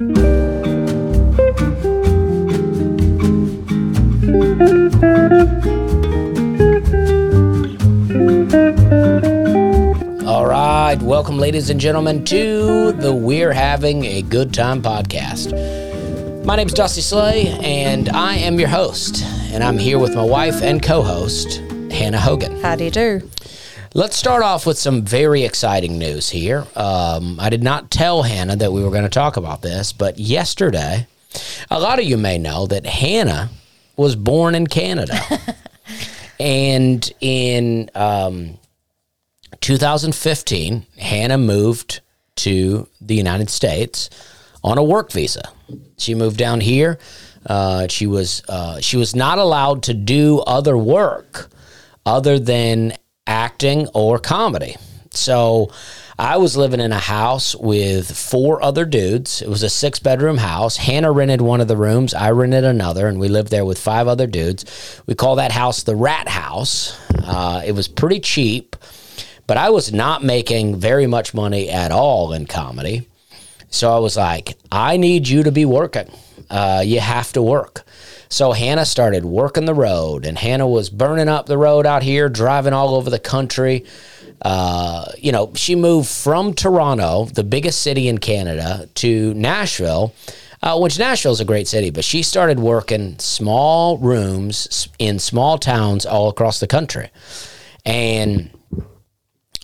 All right, welcome, ladies and gentlemen, to the We're Having a Good Time podcast. My name's Dusty Slay, and I am your host. And I'm here with my wife and co host, Hannah Hogan. How do you do? Let's start off with some very exciting news here. Um, I did not tell Hannah that we were going to talk about this, but yesterday, a lot of you may know that Hannah was born in Canada. and in um, 2015, Hannah moved to the United States on a work visa. She moved down here. Uh, she was uh, she was not allowed to do other work other than acting or comedy. So I was living in a house with four other dudes. It was a six bedroom house. Hannah rented one of the rooms, I rented another, and we lived there with five other dudes. We call that house the Rat House. Uh, it was pretty cheap, but I was not making very much money at all in comedy. So I was like, I need you to be working. Uh, you have to work. So Hannah started working the road, and Hannah was burning up the road out here, driving all over the country. Uh, you know, she moved from Toronto, the biggest city in Canada, to Nashville, uh, which Nashville is a great city, but she started working small rooms in small towns all across the country. And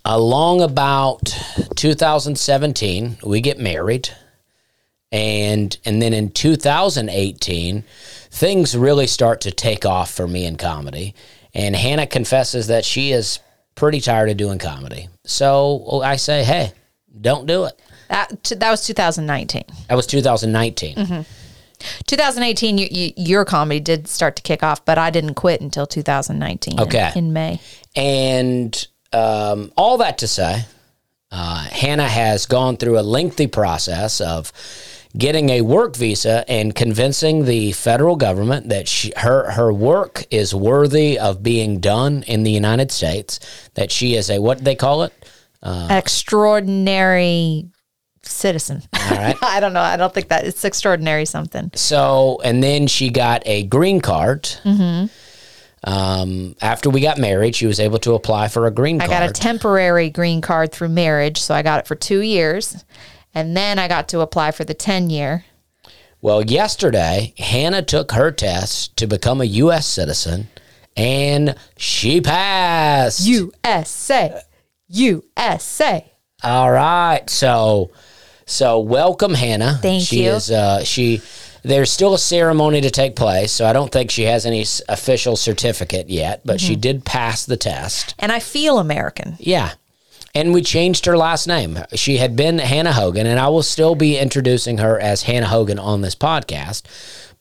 along about 2017, we get married. And and then in 2018, things really start to take off for me in comedy. And Hannah confesses that she is pretty tired of doing comedy. So I say, hey, don't do it. That that was 2019. That was 2019. 2018, you, you, your comedy did start to kick off, but I didn't quit until 2019. in- Okay. In, May. And um, all that to say, uh, Hannah has gone through a lengthy process of getting a work visa and convincing the federal government that she, her her work is worthy of being done in the United States. That she is a what do they call it? Extraordinary citizen. All right. I don't know. I don't think that it's extraordinary something. So, and then she got a green card. Mm-hmm. Um, after we got married, she was able to apply for a green I got a temporary green card through marriage, so I got it for two years. And then I got to apply for the 10 year. Well, yesterday, Hannah took her test to become a U.S. citizen, and she passed. USA. USA. All right. So, so welcome, Hannah. Thank she you. Is, uh, she. There's still a ceremony to take place, so I don't think she has any official certificate yet, but Mm-hmm. she did pass the test. And I feel American. Yeah. And we changed her last name. She had been Hannah Hogan, and I will still be introducing her as Hannah Hogan on this podcast.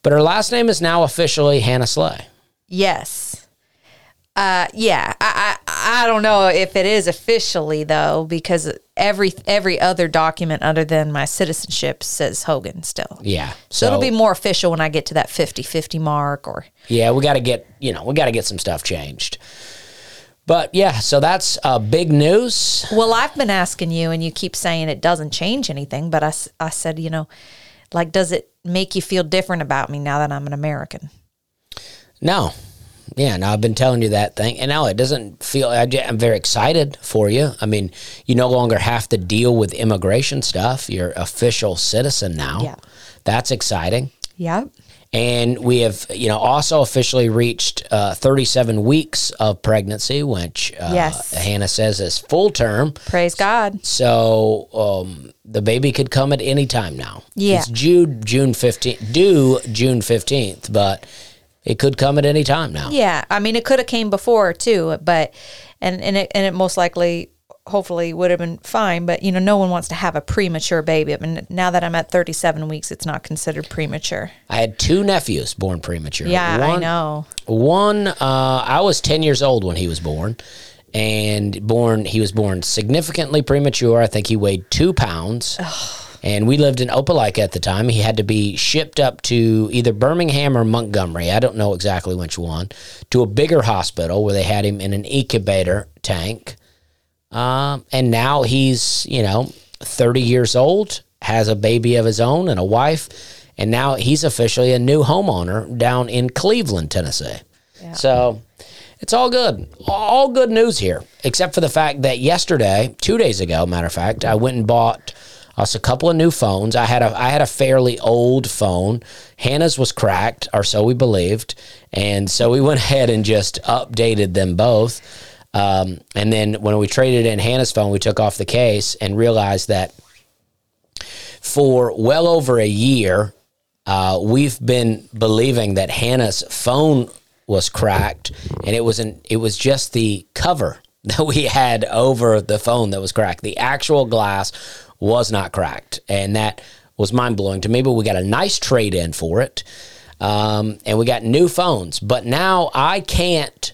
But her last name is now officially Hannah Slay. Yes. Uh, yeah, I, I I don't know if it is officially though, because every every other document other than my citizenship says Hogan still. Yeah. So it'll be more official when I get to that 50-50 mark or Yeah, we got to get, you know, we got to get some stuff changed. But yeah, so that's uh, big news. Well, I've been asking you and you keep saying it doesn't change anything, but I, I said, you know, like does it make you feel different about me now that I'm an American? No. Yeah, no, I've been telling you that thing. And now it doesn't feel, I, am very excited for you. I mean, you no longer have to deal with immigration stuff. You're official citizen now. Yeah. That's exciting. Yeah. And we have, you know, also officially reached uh, 37 weeks of pregnancy, which uh, Yes. Hannah says is full term. Praise God. So um, the baby could come at any time now. Yeah. It's due June 15th, due June 15th, but it could come at any time now. Yeah, I mean, it could have came before too, but and and it and it most likely, hopefully, would have been fine. But you know, no one wants to have a premature baby. I mean, now that I'm at 37 weeks, it's not considered premature. I had two nephews born premature. Yeah, I One- know. One, uh, I was 10 years old when he was born. And born, he was born significantly premature. I think he weighed two pounds. And we lived in Opelika at the time. He had to be shipped up to either Birmingham or Montgomery. I don't know exactly which one, to a bigger hospital where they had him in an incubator tank. Um, and now he's, you know, 30 years old has a baby of his own and a wife, and now he's officially a new homeowner down in Cleveland, Tennessee. So it's all good. All good news here, except for the fact that yesterday, two days ago, matter of fact, I went and bought us a couple of new phones. I had a I had a fairly old phone. Hannah's was cracked, or so we believed, and so we went ahead and just updated them both. Um, and then when we traded in Hannah's phone, we took off the case and realized that for well over a year, uh, we've been believing that Hannah's phone was cracked, and it was an it was just the cover that we had over the phone that was cracked. The actual glass was not cracked, and that was mind blowing to me. But we got a nice trade in for it, um, and we got new phones. But now I can't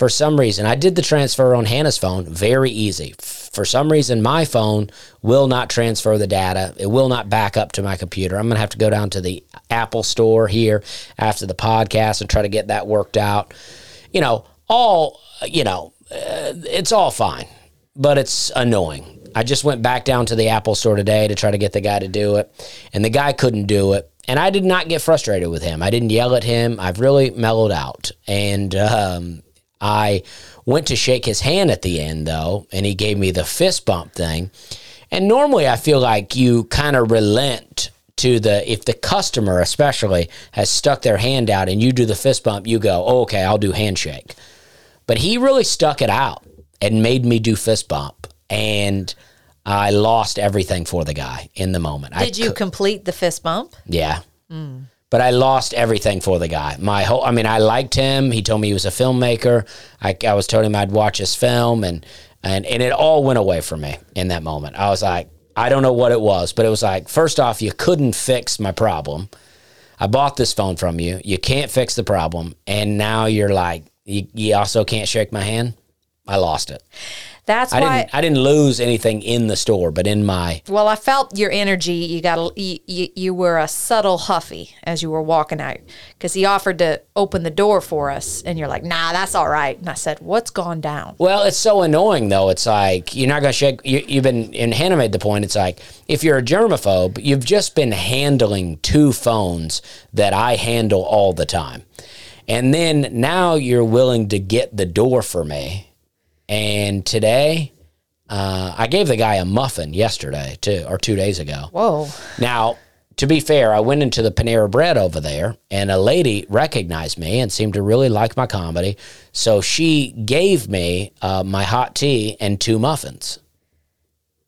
for some reason, I did the transfer on Hannah's phone very easy. For some reason, my phone will not transfer the data. It will not back up to my computer. I'm going to have to go down to the Apple store here after the podcast and try to get that worked out. You know, all, you know, uh, it's all fine, but it's annoying. I just went back down to the Apple store today to try to get the guy to do it, and the guy couldn't do it. And I did not get frustrated with him. I didn't yell at him. I've really mellowed out. And, um, I went to shake his hand at the end, though, and he gave me the fist bump thing. And normally I feel like you kind of relent to the, if the customer especially has stuck their hand out and you do the fist bump, you go, oh, okay, I'll do handshake. But he really stuck it out and made me do fist bump. And I lost everything for the guy in the moment. I Did you complete the fist bump? yeah. Mm. But I lost everything for the guy. My whole, I mean, I liked him. He told me he was a filmmaker. I, I was telling him I'd watch his film, and and and it all went away from me in that moment. I was like, I don't know what it was, but it was like, first off, you couldn't fix my problem. I bought this phone from you. You can't fix the problem, and now you're like, you, you also can't shake my hand. I lost it. That's I why. didn't. I didn't lose anything in the store, but in my Well, I felt your energy. You got a, you, you, were a subtle huffy as you were walking out because he offered to open the door for us, and you're like, "Nah, that's all right." And I said, "What's gone down?" Well, it's so annoying though. It's like you're not to shake. You, you've been, and Hannah made the point. It's like if you're a germaphobe, you've just been handling two phones that I handle all the time, and then now you're willing to get the door for me. And today, uh, I gave the guy a muffin yesterday too, or two days ago. Whoa! Now, to be fair, I went into the Panera Bread over there, and a lady recognized me and seemed to really like my comedy. So she gave me uh, my hot tea and two muffins.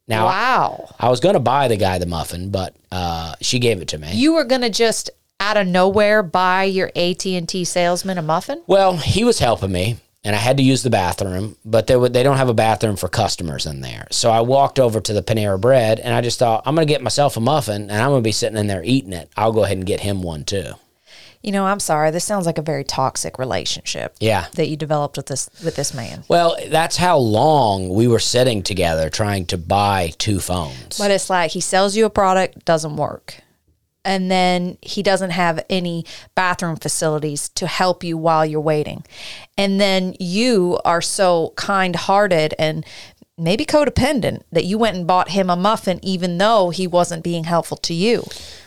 Now, Wow! I was going to buy the guy the muffin, but uh, she gave it to me. You were gonna just out of nowhere buy your AT and T salesman a muffin? Well, he was helping me, and I had to use the bathroom, but they would, they don't have a bathroom for customers in there. So I walked over to the Panera Bread, and I just thought I'm going to get myself a muffin, and I'm going to be sitting in there eating it. I'll go ahead and get him one too. You know, I'm sorry. This sounds like a very toxic relationship. Yeah. That you developed with this with this man. Well, that's how long we were sitting together trying to buy two phones. But it's like he sells you a product, doesn't work. And then he doesn't have any bathroom facilities to help you while you're waiting. And then you are so kind hearted and maybe codependent that you went and bought him a muffin even though he wasn't being helpful to you.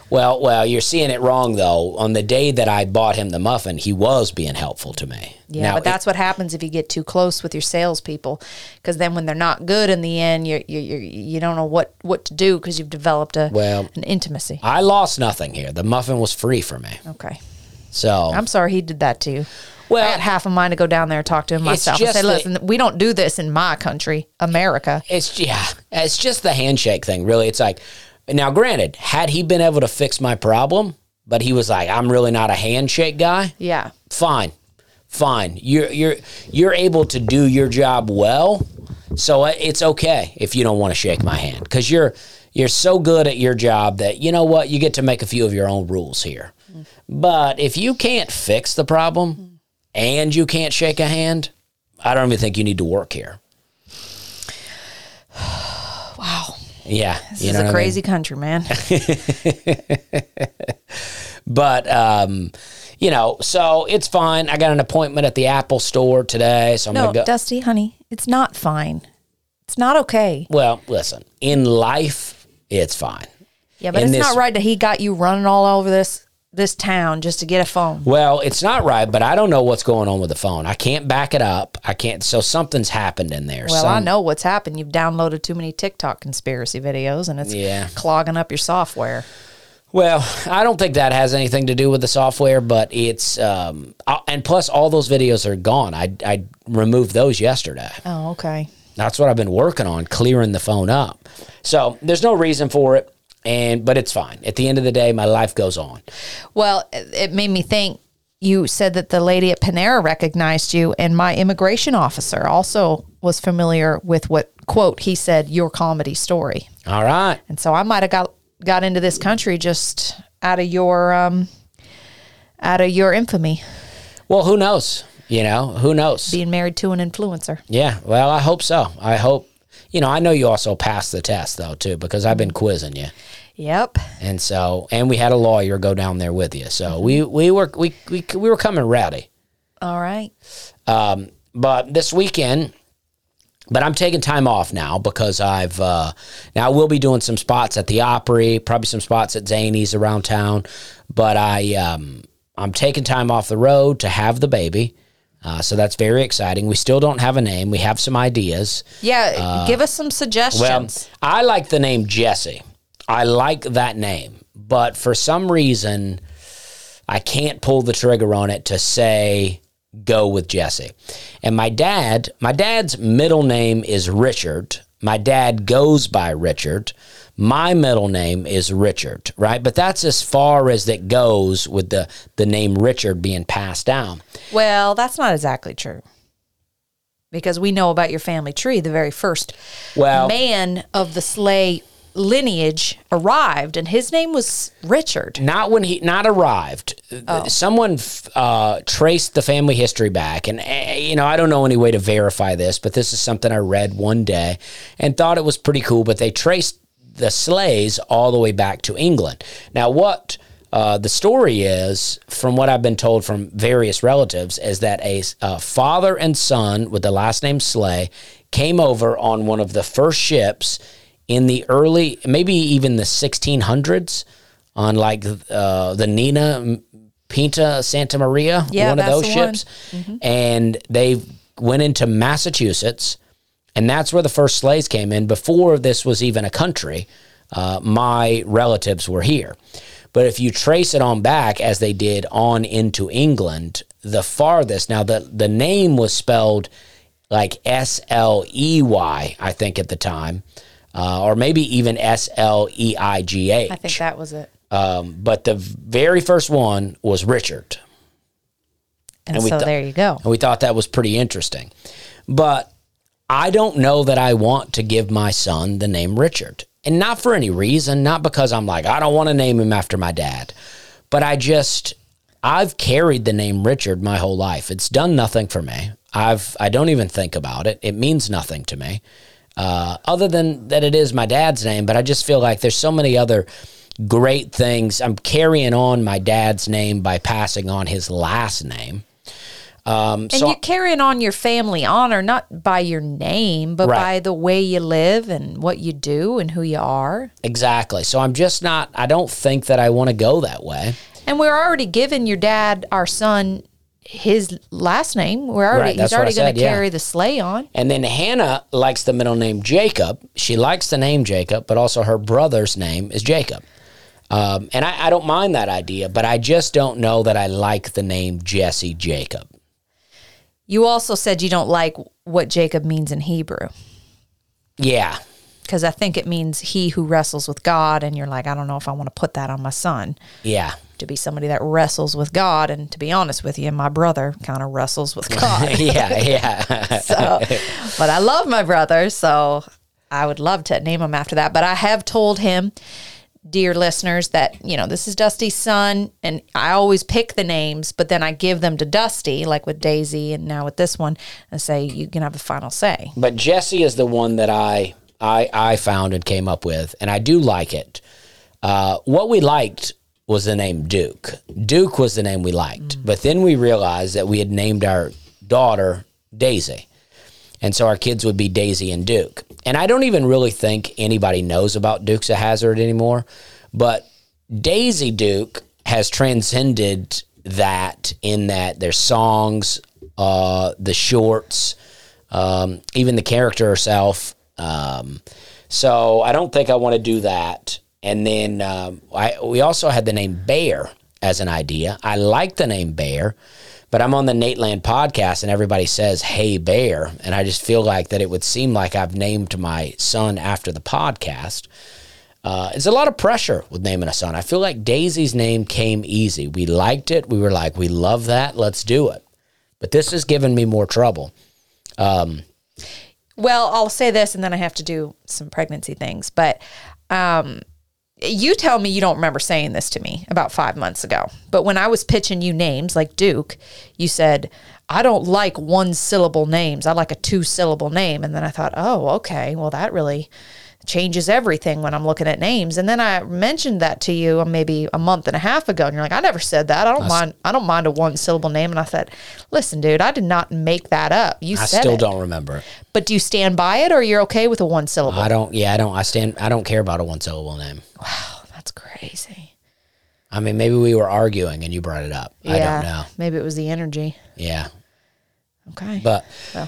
Well, well, you're seeing it wrong though. On the day that I bought him the muffin, he was being helpful to me. Yeah, Now, but that's what happens if you get too close with your salespeople, because then when they're not good in the end, you you you you don't know what what to do because you've developed a Well- an intimacy. I lost nothing here. The muffin was free for me. Okay, So I'm sorry he did that to you. Well, I had half a mind to go down there and talk to him myself and say, "Listen, we don't do this in my country, America." it's yeah, it's just the handshake thing. Really, it's like now. Granted, had he been able to fix my problem, but he was like, "I'm really not a handshake guy." Yeah, fine fine you're you're you're able to do your job well so uh, it's okay if you don't want to shake my hand because you're you're so good at your job that you know what you get to make a few of your own rules here mm-hmm. but if you can't fix the problem and you can't shake a hand i don't even think you need to work here yeah this you is know a what I mean? crazy country, man. but um you know so it's fine i got an appointment at the apple store today so i'm no, gonna go Dusty, honey, it's not fine. It's not okay. Well, listen, in life, it's fine. Yeah, but in it's this- not right that he got you running all over this this town just to get a phone. Well, it's not right, but I don't know what's going on with the phone. I can't back it up. I can't. So something's happened in there. Well, I know what's happened. You've downloaded too many TikTok conspiracy videos, and it's Yeah. clogging up your software. Well, I don't think that has anything to do with the software, but it's um, uh, and plus all those videos are gone. I I removed those yesterday. Oh, okay. That's what I've been working on, clearing the phone up. So there's no reason for it, and but it's fine. At the end of the day, my life goes on. Well, it made me think. You said that the lady at Panera recognized you, and my immigration officer also was familiar with what quote he said your comedy story, All right. and so I might have got got into this country just out of your um, out of your infamy, Well, who knows? You know, who knows? being married to an influencer. Yeah, well, I hope so. I hope, you know, I know you also passed the test though too because I've been quizzing you, Yep. and so and we had a lawyer go down there with you, so we we were we we we were coming rowdy. All right. Um, But this weekend, but I'm taking time off now because I've uh, now I will be doing some spots at the Opry, probably some spots at Zanies around town, but I um, I'm taking time off the road to have the baby. Uh, so that's very exciting. We still don't have a name. We have some ideas. Yeah. give us some suggestions. Well, suggestions. I like the name Jesse. I like that name, but for some reason, I can't pull the trigger on it to say go with Jesse. And my dad, my dad's middle name is Richard. My dad goes by Richard. My middle name is Richard, right? But that's as far as it goes with the the name Richard being passed down. Well, that's not exactly true. Because we know about your family tree, the very first Well, man of the Slay lineage arrived, and his name was Richard. not when he not arrived. Someone uh, traced the family history back, and uh, you know I don't know any way to verify this, but this is something I read one day and thought it was pretty cool. But they traced the Slays all the way back to England. Now, what uh, the story is, from what I've been told from various relatives, is that a, uh father and son with the last name Slay came over on one of the first ships in the early, maybe even the 1600s, on like uh, the Nina Pinta Santa Maria, Yeah, one of those ships, and they went into Massachusetts, and that's where the first Slays came in. Before this was even a country, uh, my relatives were here. But if you trace it on back, as they did on into England, the farthest. Now the the name was spelled like S L E Y, I think at the time, uh, or maybe even S L E I G H. I think that was it. Um, but the very first one was Richard. And, And we so thought- there you go. And we thought that was pretty interesting. But I don't know that I want to give my son the name Richard. And not for any reason, not because I'm like, I don't want to name him after my dad. But I just, I've carried the name Richard my whole life. It's done nothing for me. I've, I don't even think about it. It means nothing to me, uh, other than that it is my dad's name. But I just feel like there's so many other great things. I'm carrying on my dad's name by passing on his last name. Um, And so you're carrying on your family honor not by your name, but Right. by the way you live and what you do and who you are. Exactly. So I'm just not, I don't think that I want to go that way. And we're already giving your dad, our son, his last name. We're already Right, he's already going to yeah. carry the Slay on. And then Hannah likes the middle name Jacob. She likes the name Jacob, but also her brother's name is Jacob. Um, and I, I don't mind that idea, but I just don't know that I like the name Jesse Jacob. You also said you don't like what Jacob means in Hebrew Yeah. because I think it means he who wrestles with God, and you're like, I don't know if I want to put that on my son Yeah. To be somebody that wrestles with God. And to be honest with you, my brother kind of wrestles with God. yeah. Yeah. so, but I love my brother, so I would love to name him after that. But I have told him, dear listeners, that you know this is Dusty's son, and I always pick the names, but then I give them to Dusty, like with Daisy, and now with this one, and say you can have the final say. but Jesse is the one that I, I, I found and came up with, and I do like it. Uh, what we liked was the name Duke. Duke was the name we liked, but then we realized that we had named our daughter Daisy. And so our kids would be Daisy and Duke. And I don't even really think anybody knows about Dukes of Hazzard anymore. But Daisy Duke has transcended that in that there's songs, uh, the shorts, um, even the character herself. Um, so I don't think I want to do that. And then um, I, we also had the name Bear as an idea. I like the name Bear, but I'm on the Nateland podcast and everybody says, Hey Bear. And I just feel like that it would seem like I've named my son after the podcast. Uh, it's a lot of pressure with naming a son. I feel like Daisy's name came easy. We liked it. We were like, we love that. Let's do it. But this has given me more trouble. Um, Well, I'll say this and then I have to do some pregnancy things. But um, you tell me you don't remember saying this to me about five months ago. But when I was pitching you names like Duke, you said, I don't like one syllable names. I like a two syllable name. And then I thought, oh, okay. Well, that really changes everything when I'm looking at names. And then I mentioned that to you uh, maybe a month and a half ago, and you're like, I never said that. I don't mind. I don't mind a one syllable name. And I said, listen, dude, I did not make that up. You I still it. don't remember. But do you stand by it, or you're okay with a one syllable? I don't. Yeah, I don't. I stand. I don't care about a one syllable name. wow, that's crazy. I mean, maybe we were arguing and you brought it up. I don't know. maybe it was the energy. Yeah, Okay, but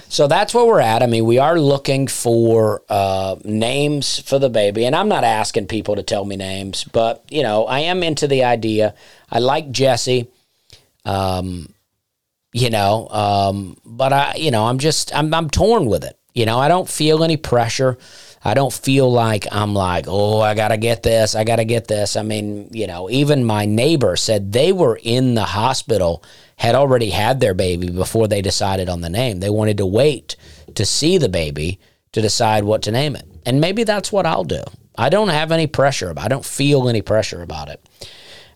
so that's where we're at. I mean, we are looking for uh, names for the baby, and I'm not asking people to tell me names, but you know, I am into the idea. I like Jesse. Um, you know, um, but I, you know, I'm just, I'm, I'm torn with it. You know, I don't feel any pressure. I don't feel like I'm like, oh, I got to get this. I got to get this. I mean, you know, even my neighbor said they were in the hospital, had already had their baby before they decided on the name. They wanted to wait to see the baby to decide what to name it. And maybe that's what I'll do. I don't have any pressure. I don't feel any pressure about it.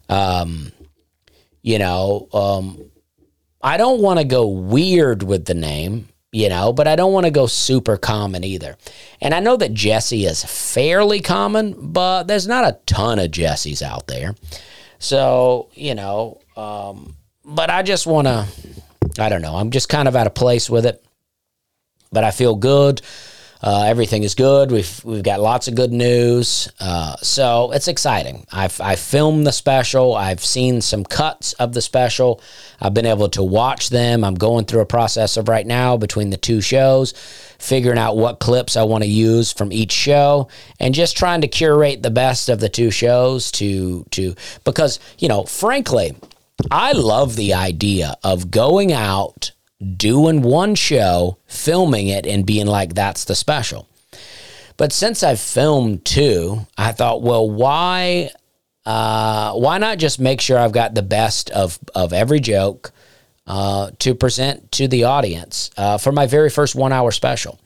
Um, you know, um, I don't want to go weird with the name, you know, but I don't want to go super common either. And I know that Jesse is fairly common, but there's not a ton of Jessies out there. So, you know, um, but I just want to, I don't know, I'm just kind of at a place with it, but I feel good. Uh, everything is good. We've we've got lots of good news, uh, so it's exciting. I've I filmed the special. I've seen some cuts of the special. I've been able to watch them. I'm going through a process of right now between the two shows, figuring out what clips I want to use from each show, and just trying to curate the best of the two shows to to because you know, frankly, I love the idea of going out doing one show, filming it, and being like, that's the special. But since I've filmed two, I thought, well, why, uh, why not just make sure I've got the best of of every joke uh, to present to the audience uh, for my very first one hour special?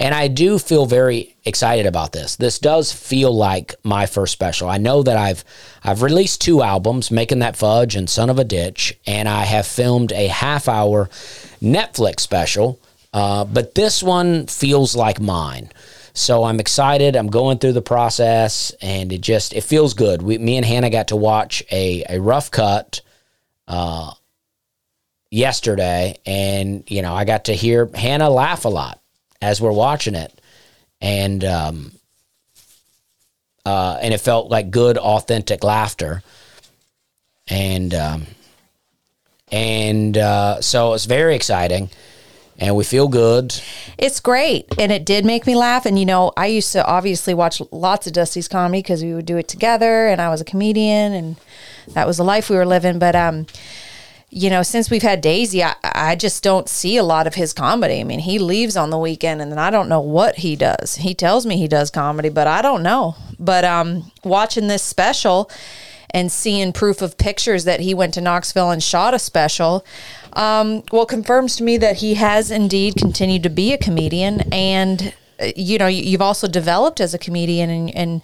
And I do feel very excited about this. This does feel like my first special. I know that I've I've released two albums, Making That Fudge and Son of a Ditch, and I have filmed a half hour Netflix special. Uh, but this one feels like mine. So I'm excited. I'm going through the process, and it just it feels good. We, me and Hannah got to watch a a rough cut uh, yesterday, and you know I got to hear Hannah laugh a lot as we're watching it, and um, uh, and it felt like good, authentic laughter, and um, and uh, so it's very exciting, and we feel good. It's great. And it did make me laugh. And, you know, I used to obviously watch lots of Dusty's comedy because we would do it together and I was a comedian and that was the life we were living. But, um, you know, since we've had Daisy, I, I just don't see a lot of his comedy. I mean, he leaves on the weekend and then I don't know what he does. He tells me he does comedy, but I don't know. But um, watching this special and seeing proof of pictures that he went to Knoxville and shot a special, um, well, confirms to me that he has indeed continued to be a comedian. And uh, you know you- you've also developed as a comedian and and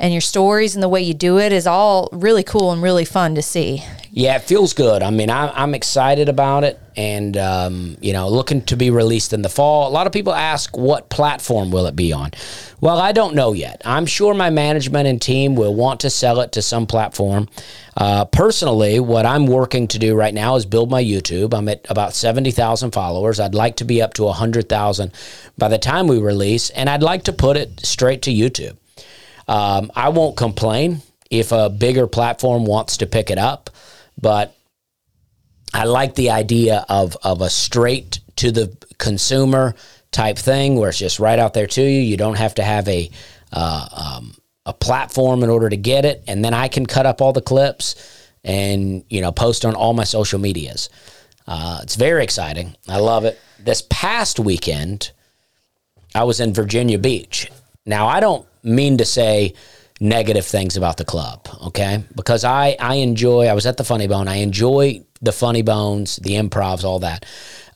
and your stories and the way you do it is all really cool and really fun to see Yeah, it feels good. I mean, I, I'm excited about it, and um, you know, looking to be released in the fall. A lot of people ask, what platform will it be on? Well, I don't know yet. I'm sure my management and team will want to sell it to some platform. Uh, personally, what I'm working to do right now is build my YouTube. I'm at about seventy thousand followers. I'd like to be up to hundred thousand by the time we release, and I'd like to put it straight to YouTube. Um, I won't complain if a bigger platform wants to pick it up, but I like the idea of of a straight to the consumer type thing where it's just right out there to you. You don't have to have a uh, um, a platform in order to get it, and then I can cut up all the clips and you know post on all my social medias. Uh, it's very exciting. I love it. This past weekend, I was in Virginia Beach. Now I don't mean to say negative things about the club, okay? Because I I enjoy. I was at the Funny Bone. I enjoy the Funny Bones, the improvs, all that.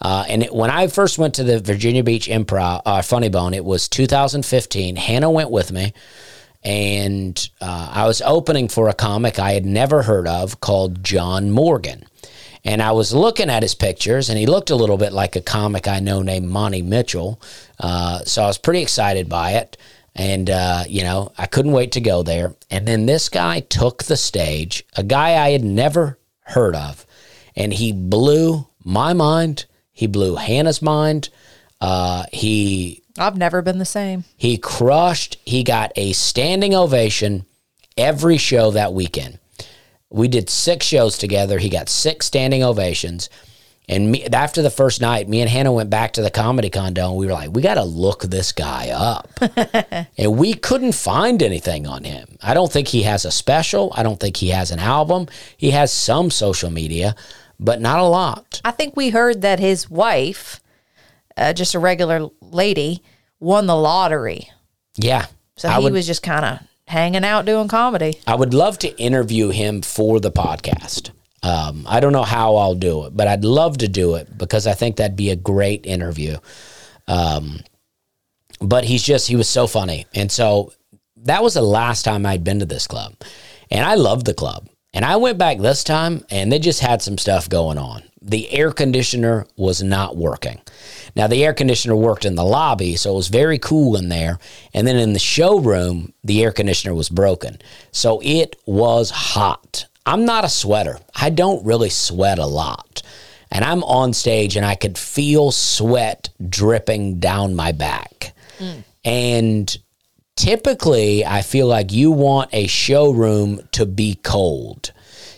Uh, and it, when I first went to the Virginia Beach Improv uh, Funny Bone, it was 2015. Hannah went with me, and uh, I was opening for a comic I had never heard of called John Morgan. And I was looking at his pictures, and he looked a little bit like a comic I know named Monty Mitchell. Uh, so I was pretty excited by it. And, uh, you know, I couldn't wait to go there. And then this guy took the stage, a guy I had never heard of, and he blew my mind. He blew Hannah's mind. Uh, he I've never been the same. he crushed. He got a standing ovation every show that weekend. We did six shows together. He got six standing ovations. And me, after the first night, me and Hannah went back to the comedy condo and we were like, we got to look this guy up. and we couldn't find anything on him. I don't think he has a special. I don't think he has an album. He has some social media, but not a lot. I think we heard that his wife, uh, just a regular lady, won the lottery. Yeah. So I he would, was just kind of hanging out doing comedy. I would love to interview him for the podcast. Um, I don't know how I'll do it, but I'd love to do it because I think that'd be a great interview. Um, but he's just, he was so funny. And so that was the last time I'd been to this club. And I loved the club. And I went back this time and they just had some stuff going on. The air conditioner was not working. Now, the air conditioner worked in the lobby, so it was very cool in there. And then in the showroom, the air conditioner was broken. So it was hot. I'm not a sweater. I don't really sweat a lot. And I'm on stage and I could feel sweat dripping down my back. And typically, I feel like you want a showroom to be cold.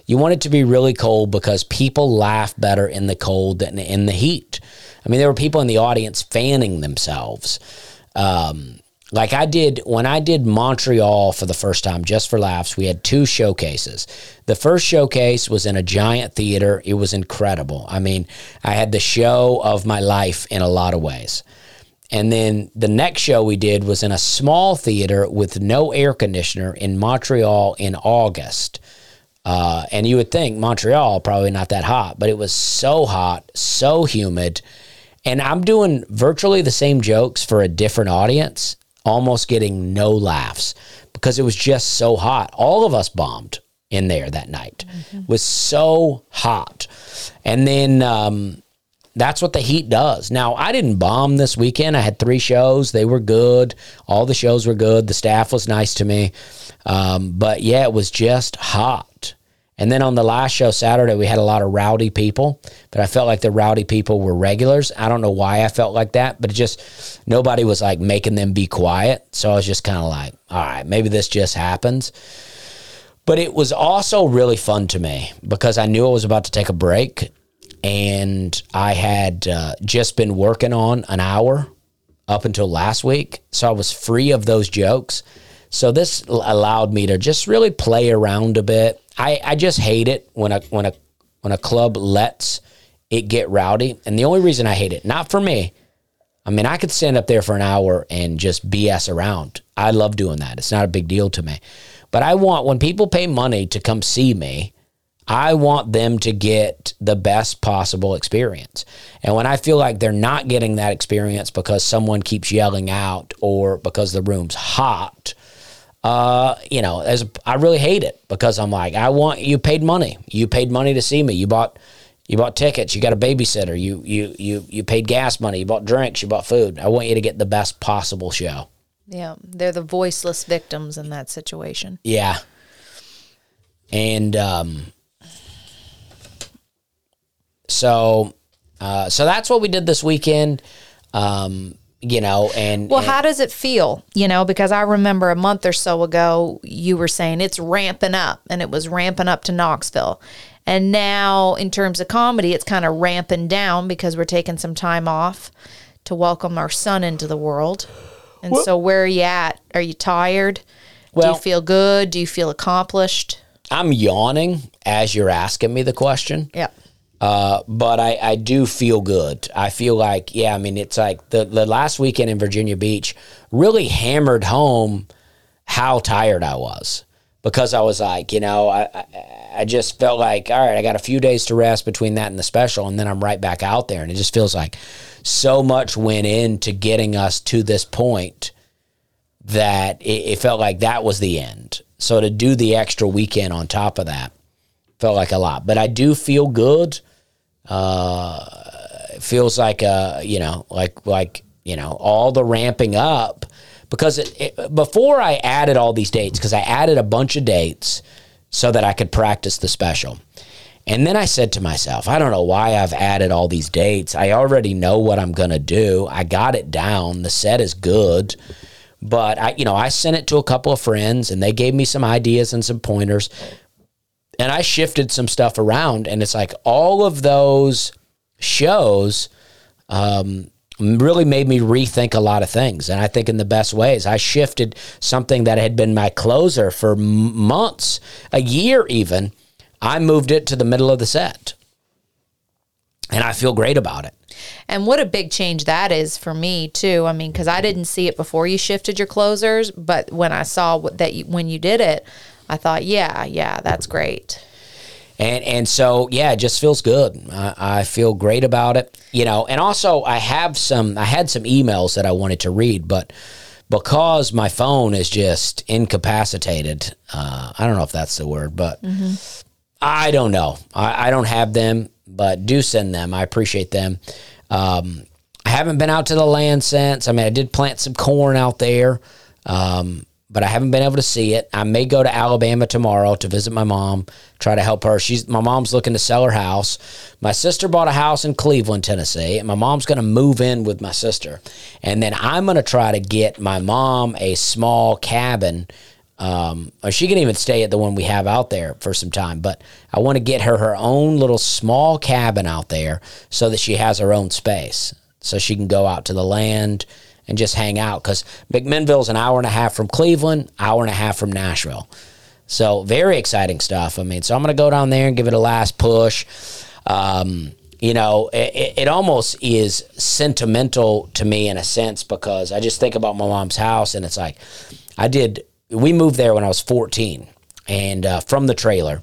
You want it to be really cold because people laugh better in the cold than in the heat. I mean, there were people in the audience fanning themselves. Um, like I did when I did Montreal for the first time, just for laughs, we had two showcases. The first showcase was in a giant theater. It was incredible. I mean, I had the show of my life in a lot of ways. And then the next show we did was in a small theater with no air conditioner in Montreal in August. Uh, and you would think Montreal probably not that hot, but it was so hot, so humid. And I'm doing virtually the same jokes for a different audience, almost getting no laughs because it was just so hot. All of us bombed in there that night. It was so hot. And then um, that's what the heat does. Now, I didn't bomb this weekend. I had three shows. They were good. All the shows were good. The staff was nice to me. Um, but yeah, it was just hot. And then on the last show Saturday, we had a lot of rowdy people, but I felt like the rowdy people were regulars. I don't know why I felt like that, but it just nobody was like making them be quiet. So I was just kind of like, all right, maybe this just happens. But it was also really fun to me because I knew I was about to take a break and I had uh, just been working on an hour up until last week. So I was free of those jokes. So this allowed me to just really play around a bit. I, I just hate it when a when a when a club lets it get rowdy. And the only reason I hate it, not for me, I mean, I could stand up there for an hour and just BS around. I love doing that. It's not a big deal to me. But I want when people pay money to come see me, I want them to get the best possible experience. And when I feel like they're not getting that experience because someone keeps yelling out or because the room's hot, uh, you know, as I really hate it because I'm like, I want you paid money. You paid money to see me. You bought you bought tickets, you got a babysitter, you you you you paid gas money, you bought drinks, you bought food. I want you to get the best possible show. Yeah, they're the voiceless victims in that situation. Yeah. And um, so uh, so that's what we did this weekend. Um, you know, and Well, and- how does it feel? You know, because I remember a month or so ago, you were saying it's ramping up and it was ramping up to Knoxville. And now, in terms of comedy, it's kind of ramping down because we're taking some time off to welcome our son into the world. And so, where are you at? Are you tired? Do you feel good? Do you feel accomplished? I'm yawning as you're asking me the question. Yeah. Uh, but I, I do feel good. I feel like, yeah, I mean, it's like the, the last weekend in Virginia Beach really hammered home how tired I was because I was like, you know, I, I, I just felt like, all right, I got a few days to rest between that and the special, and then I'm right back out there. And it just feels like so much went into getting us to this point that it, it felt like that was the end. So to do the extra weekend on top of that felt like a lot. But I do feel good. Uh, it feels like uh, you know, like like you know, all the ramping up because it, it, before I added all these dates because I added a bunch of dates so that I could practice the special. And then I said to myself, I don't know why I've added all these dates. I already know what I'm going to do. I got it down. The set is good. But I, you know, I sent it to a couple of friends and they gave me some ideas and some pointers. And I shifted some stuff around and it's like all of those shows um, really made me rethink a lot of things. And I think in the best ways, I shifted something that had been my closer for m- months, a year even. I moved it to the middle of the set. And I feel great about it. And what a big change that is for me too. I mean, because I didn't see it before you shifted your closers, but when I saw that you, when you did it, I thought, yeah, yeah, that's great. and and so yeah, it just feels good. I, I feel great about it, you know. And also, I have some. I had some emails that I wanted to read, but because my phone is just incapacitated, uh, I don't know if that's the word, but I don't know. I, I don't have them, but do send them. I appreciate them. Um, I haven't been out to the land since. I mean, I did plant some corn out there. Um, but I haven't been able to see it. I may go to Alabama tomorrow to visit my mom, try to help her. She's my mom's looking to sell her house. My sister bought a house in Cleveland, Tennessee, and my mom's going to move in with my sister. And then I'm going to try to get my mom a small cabin. Um, or she can even stay at the one we have out there for some time, but I want to get her her own little small cabin out there so that she has her own space, so she can go out to the land and just hang out because McMinnville's an hour and a half from Cleveland, hour and a half from Nashville. So very exciting stuff. I mean, so I'm going to go down there and give it a last push. Um, you know, it, it almost is sentimental to me in a sense because I just think about my mom's house and it's like I did. We moved there when I was 14 and uh, from the trailer.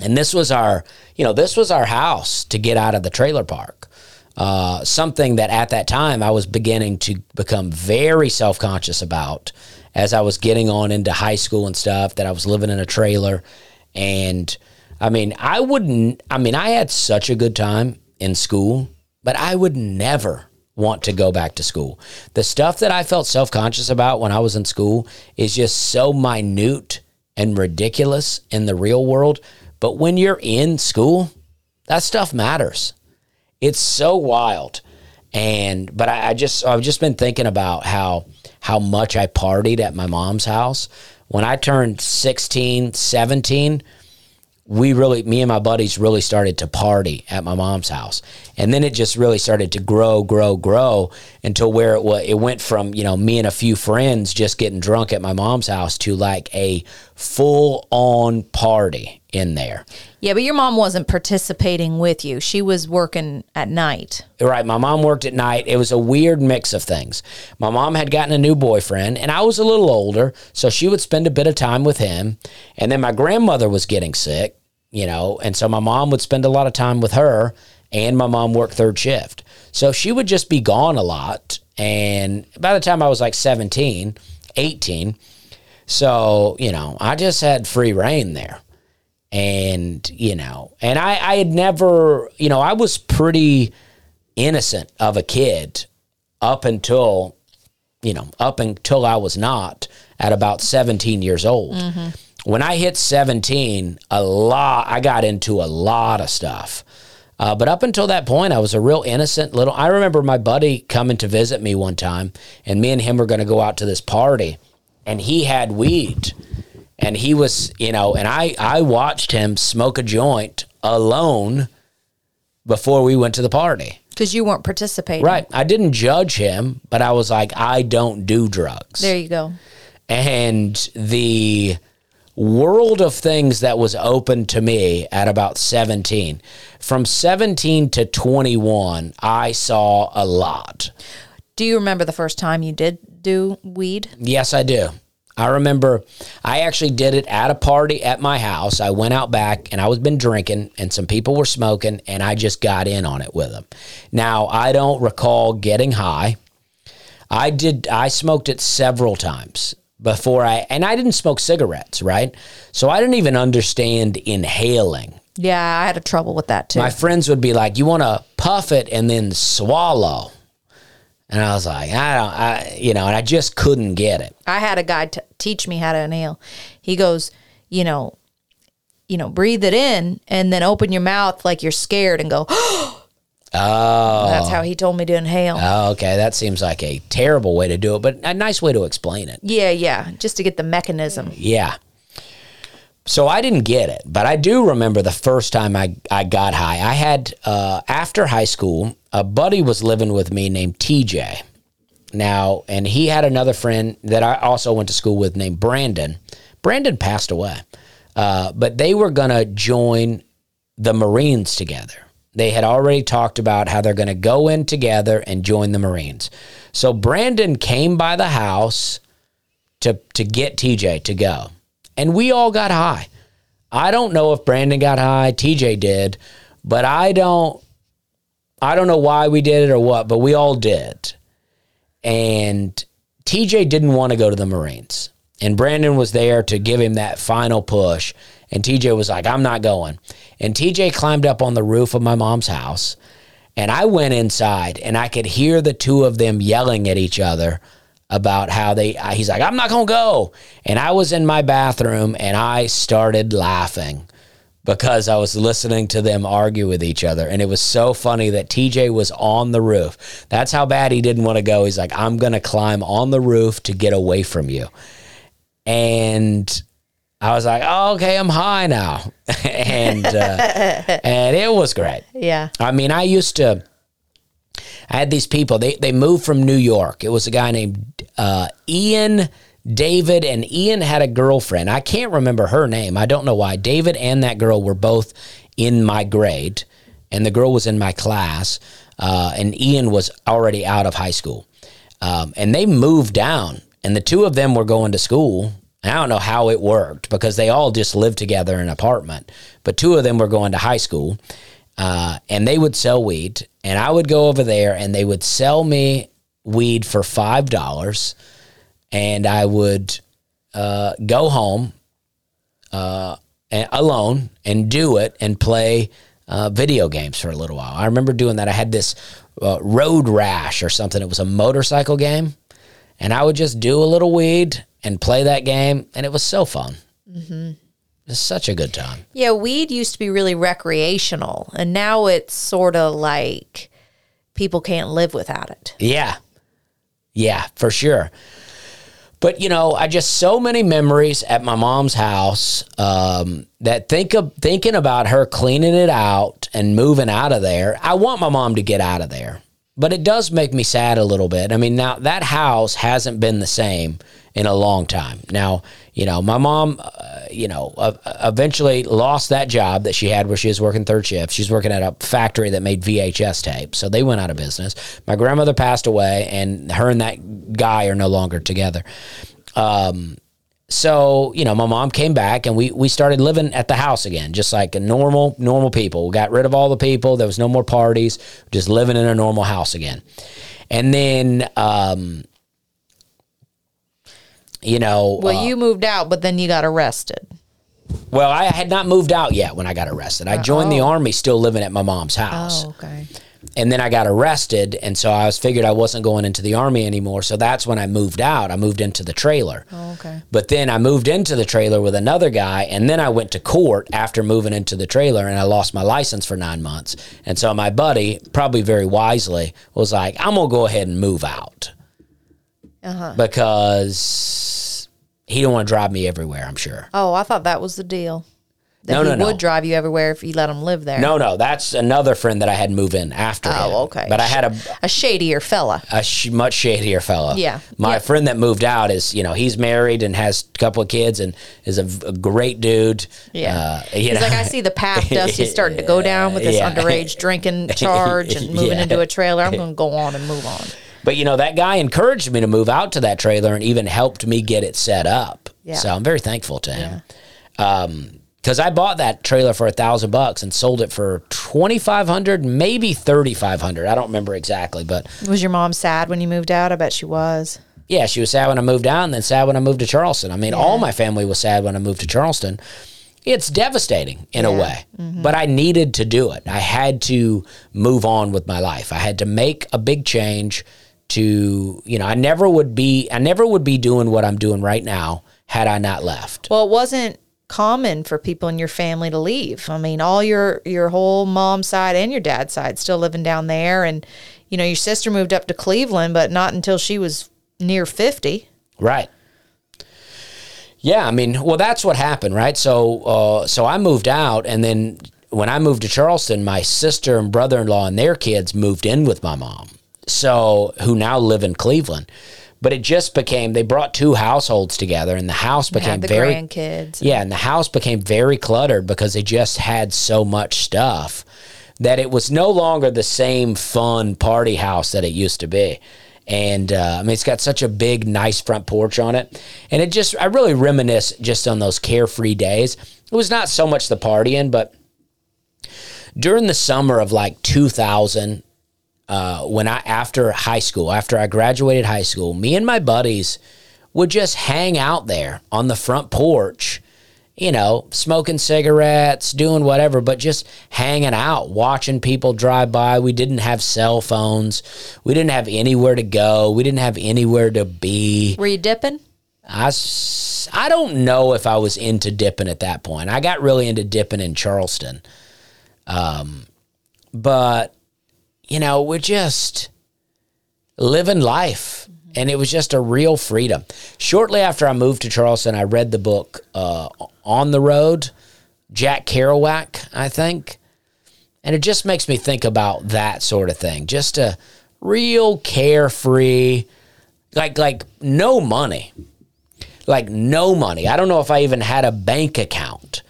And this was our, you know, this was our house to get out of the trailer park. Uh, something that at that time I was beginning to become very self conscious about as I was getting on into high school and stuff, that I was living in a trailer. And I mean, I wouldn't, I mean, I had such a good time in school, but I would never want to go back to school. The stuff that I felt self conscious about when I was in school is just so minute and ridiculous in the real world. But when you're in school, that stuff matters. It's so wild. And but I, I just I've just been thinking about how how much I partied at my mom's house. When I turned 16, 17, we really me and my buddies really started to party at my mom's house and then it just really started to grow grow grow until where it was it went from you know me and a few friends just getting drunk at my mom's house to like a full on party in there Yeah, but your mom wasn't participating with you. She was working at night. Right. My mom worked at night. It was a weird mix of things. My mom had gotten a new boyfriend, and I was a little older, so she would spend a bit of time with him. And then my grandmother was getting sick, you know, and so my mom would spend a lot of time with her, and my mom worked third shift. So she would just be gone a lot. And by the time I was like 17, 18, so, you know, I just had free reign there and you know and I, I had never you know i was pretty innocent of a kid up until you know up until i was not at about 17 years old. When i hit 17 a lot i got into a lot of stuff. Uh, but up until that point, I was a real innocent little. I remember my buddy coming to visit me one time, and me and him were going to go out to this party, and he had weed, and he was, you know, and I I watched him smoke a joint alone before we went to the party. Because you weren't participating. Right. I didn't judge him, but I was like, I don't do drugs. There you go. And the world of things that was open to me at about 17. From 17 to 21, I saw a lot. Do you remember the first time you did do weed? Yes, I do. I remember I actually did it at a party at my house. I went out back and I was been drinking and some people were smoking and I just got in on it with them. Now, I don't recall getting high. I did I smoked it several times before I and I didn't smoke cigarettes, right? So I didn't even understand inhaling. Yeah, I had a trouble with that too. My friends would be like, "You want to puff it and then swallow." And I was like, I don't, I, you know, and I just couldn't get it. I had a guy t- teach me how to inhale. He goes, you know, you know, breathe it in and then open your mouth like you're scared and go. Oh, That's how he told me to inhale. oh, okay. That seems like a terrible way to do it, but a nice way to explain it. yeah, yeah, just to get the mechanism. Yeah. So I didn't get it, but I do remember the first time I, I got high. I had, uh, after high school, a buddy was living with me named TJ. Now, and he had another friend that I also went to school with named Brandon. Brandon passed away, uh, but they were going to join the Marines together. They had already talked about how they're going to go in together and join the Marines. So Brandon came by the house to to get TJ to go. And we all got high. I don't know if Brandon got high, TJ did, but I don't I don't know why we did it or what, but we all did. And TJ didn't want to go to the Marines. And Brandon was there to give him that final push. And TJ was like, I'm not going. And TJ climbed up on the roof of my mom's house. And I went inside and I could hear the two of them yelling at each other about how they, he's like, I'm not going to go. And I was in my bathroom and I started laughing because I was listening to them argue with each other. And it was so funny that TJ was on the roof. That's how bad he didn't want to go. He's like, I'm going to climb on the roof to get away from you. And I was like, oh, okay, I'm high now. and, uh, and it was great. Yeah. I mean, I used to. I had these people. They they moved from New York. It was a guy named uh, Ian David, and Ian had a girlfriend. I can't remember her name. I don't know why. David and that girl were both in my grade, and the girl was in my class. Uh, and Ian was already out of high school, um, and they moved down, and the two of them were going to school. And I don't know how it worked because they all just lived together in an apartment, but two of them were going to high school. Uh, and they would sell weed, and I would go over there, and they would sell me weed for five dollars, and I would uh, go home uh, alone and do it and play uh, video games for a little while. I remember doing that. I had this uh, Road Rash or something. It was a motorcycle game, and I would just do a little weed and play that game, and it was so fun. It's such a good time. Yeah, weed used to be really recreational, and now it's sort of like people can't live without it. Yeah. Yeah, for sure. But you know, I just so many memories at my mom's house um, that think of thinking about her cleaning it out and moving out of there. I want my mom to get out of there, but it does make me sad a little bit. I mean, now that house hasn't been the same in a long time. Now, you know, my mom, uh, you know, uh, eventually lost that job that she had where she was working third shift. She's working at a factory that made VHS tapes. So they went out of business. My grandmother passed away, and her and that guy are no longer together. Um, so you know, my mom came back, and we we started living at the house again, just like a normal normal people. We got rid of all the people. There was no more parties. Just living in a normal house again. And then, um, you know, Well, uh, you moved out, but then you got arrested. well, I had not moved out yet when I got arrested. I joined the army still living at my mom's house. Oh, okay. and then I got arrested, and so I was figured I wasn't going into the army anymore. So that's when I moved out. I moved into the trailer. Oh, okay. But then I moved into the trailer with another guy, and then I went to court after moving into the trailer, and I lost my license for nine months. And so my buddy, probably very wisely, was like, "I'm gonna go ahead and move out Uh-huh. because he don't want to drive me everywhere." I'm sure. Oh, I thought that was the deal. That No, he no, no. would drive you everywhere if you let him live there. No, no, that's another friend that I had move in after. him. Oh, okay. But I had a A shadier fella. a sh- much shadier fella. Yeah. My friend that moved out is, you know, he's married and has a couple of kids and is a great dude. Yeah. Uh, He's know, like, I see the path Dusty starting to go down with this Yeah. underage drinking charge and moving Yeah. into a trailer. I'm going to go on and move on. But you know, that guy encouraged me to move out to that trailer and even helped me get it set up. Yeah. So I'm very thankful to him. Um, because I bought that trailer for a thousand bucks and sold it for twenty five hundred, maybe thirty five hundred. I don't remember exactly, but Was your mom sad when you moved out? I bet she was. yeah, she was sad when I moved out and then sad when I moved to Charleston. I mean, all my family was sad when I moved to Charleston. It's devastating in a Yeah. way, but I needed to do it. I had to move on with my life. I had to make a big change to, you know, I never would be I never would be doing what I'm doing right now had I not left. Well, it wasn't common for people in your family to leave. I mean, all your your whole mom's side and your dad's side still living down there and you know, your sister moved up to Cleveland, but not until she was near 50. Right. Yeah, I mean, well, that's what happened, right? So, uh, so I moved out, and then when I moved to Charleston, my sister and brother-in-law and their kids moved in with my mom. So, who now live in Cleveland, but it just became they brought two households together, and the house became the very grandkids. yeah, and the house became very cluttered because they just had so much stuff that it was no longer the same fun party house that it used to be. And uh, I mean, it's got such a big, nice front porch on it. And it just, I really reminisce just on those carefree days. It was not so much the partying, but during the summer of like 2000, uh, when I, after high school, after I graduated high school, me and my buddies would just hang out there on the front porch, you know, smoking cigarettes, doing whatever, but just hanging out, watching people drive by. We didn't have cell phones. We didn't have anywhere to go. We didn't have anywhere to be. Were you dipping? I, I don't know if I was into dipping at that point. I got really into dipping in Charleston. Um, but, you know, we're just living life. And it was just a real freedom. Shortly after I moved to Charleston, I read the book uh, On the Road, Jack Kerouac, I think. And it just makes me think about that sort of thing. Just a real carefree, like like no money like no money. I don't know if I even had a bank account,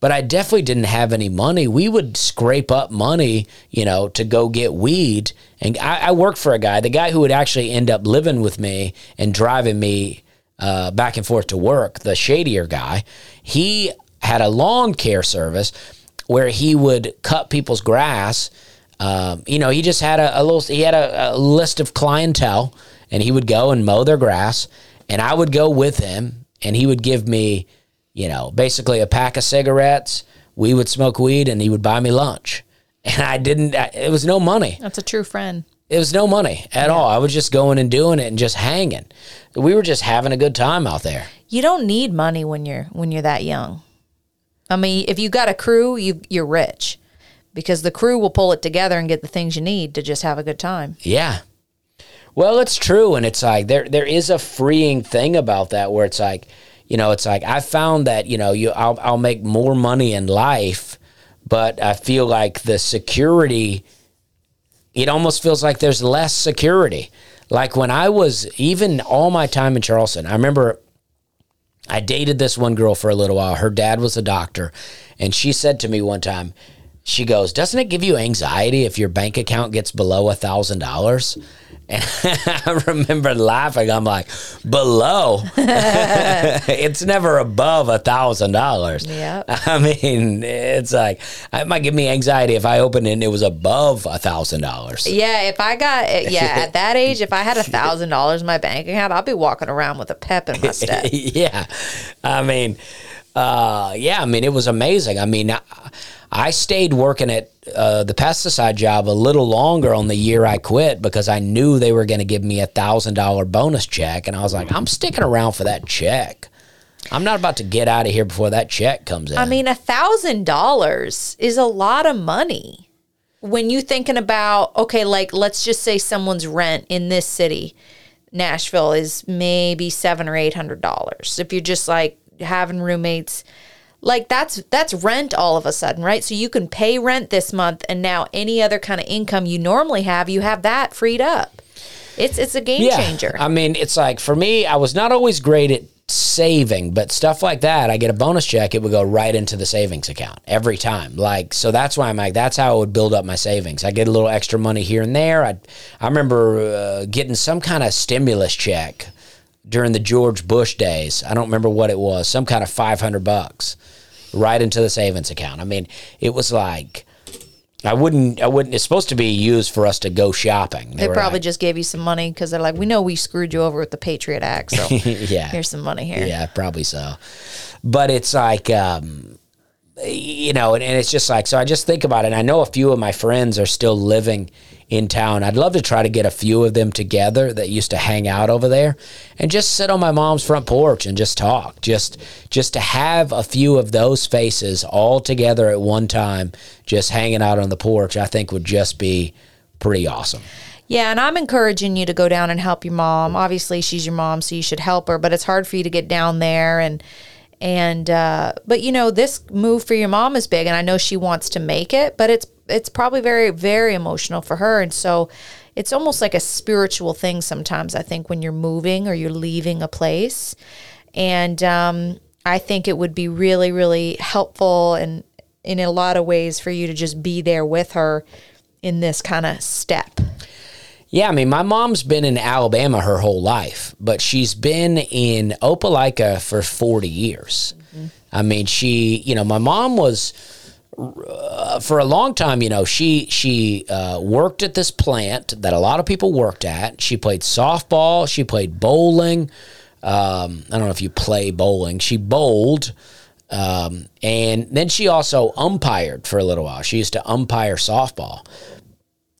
but I definitely didn't have any money. We would scrape up money, you know, to go get weed. And I, I worked for a guy, the guy who would actually end up living with me and driving me uh, back and forth to work, the shadier guy. He had a lawn care service where he would cut people's grass. Um, you know, he just had a, a little, he had a, a list of clientele and he would go and mow their grass and I would go with him and he would give me, you know, basically a pack of cigarettes. We would smoke weed and he would buy me lunch. And I didn't, I, it was no money. That's a true friend. It was no money at all. I was just going and doing it and just hanging. We were just having a good time out there. You don't need money when you're when you're that young. I mean, if you got a crew, you you're rich. Because the crew will pull it together and get the things you need to just have a good time. Yeah. Well, it's true, and it's like there there is a freeing thing about that where it's like, you know, it's like I found that you know you I'll I'll make more money in life, but I feel like the security. It almost feels like there's less security. Like when I was even all my time in Charleston, I remember I dated this one girl for a little while. Her dad was a doctor, and she said to me one time, she goes, "Doesn't it give you anxiety if your bank account gets below a thousand dollars?" And I remember laughing. I'm like, "Below? it's never above a thousand dollars." Yeah. I mean, it's like it might give me anxiety if I opened it and it was above a thousand dollars. Yeah, if I got yeah at that age, if I had a thousand dollars in my bank account, I'd be walking around with a pep in my step. yeah. I mean, uh, yeah, I mean, it was amazing. I mean, I, I stayed working at uh, the pesticide job a little longer on the year I quit because I knew they were going to give me a thousand dollar bonus check, and I was like, I'm sticking around for that check. I'm not about to get out of here before that check comes in. I mean, a thousand dollars is a lot of money. When you're thinking about okay, like let's just say someone's rent in this city, Nashville is maybe seven or eight hundred dollars. If you're just like having roommates, like that's that's rent all of a sudden, right? So you can pay rent this month, and now any other kind of income you normally have, you have that freed up. It's it's a game changer. I mean, it's like for me, I was not always great at saving, but stuff like that, I get a bonus check, it would go right into the savings account every time. Like, so that's why I'm like, that's how I would build up my savings. I get a little extra money here and there. I, I remember uh, getting some kind of stimulus check during the George Bush days. I don't remember what it was, some kind of 500 bucks right into the savings account. I mean, it was like, I wouldn't. I wouldn't. It's supposed to be used for us to go shopping. They were probably like- just gave you some money because they're like, we know we screwed you over with the Patriot Act, so yeah. here's some money here. Yeah, probably so. But it's like, um, you know, and, and it's just like, so I just think about it. And I know a few of my friends are still living in town. I'd love to try to get a few of them together that used to hang out over there and just sit on my mom's front porch and just talk. Just, just to have a few of those faces all together at one time, just hanging out on the porch, I think would just be pretty awesome. Yeah, and I'm encouraging you to go down and help your mom. Obviously, she's your mom, so you should help her. But it's hard for you to get down there, and and uh, but you know this move for your mom is big, and I know she wants to make it, but it's it's probably very very emotional for her, and so it's almost like a spiritual thing sometimes. I think when you're moving or you're leaving a place, and um, I think it would be really really helpful and in a lot of ways for you to just be there with her in this kind of step. Yeah, I mean, my mom's been in Alabama her whole life, but she's been in Opelika for 40 years. I mean, she, you know, my mom was uh, for a long time, you know, she she uh, worked at this plant that a lot of people worked at. She played softball, she played bowling. Um, I don't know if you play bowling. She bowled. Um, and then she also umpired for a little while. She used to umpire softball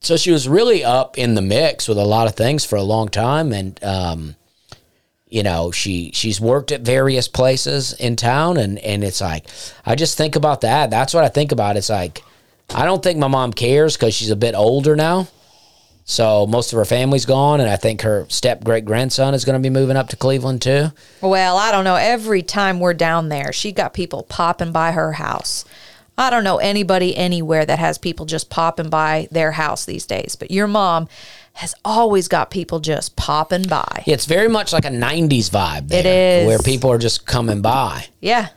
so she was really up in the mix with a lot of things for a long time and um, you know she she's worked at various places in town and and it's like i just think about that that's what i think about it's like i don't think my mom cares because she's a bit older now so most of her family's gone and i think her step great grandson is going to be moving up to cleveland too Well, I don't know. Every time we're down there, she got people popping by her house. I don't know anybody anywhere that has people just popping by their house these days. But your mom has always got people just popping by. it's very much like a 90s vibe there, It is. where people are just coming by Yeah.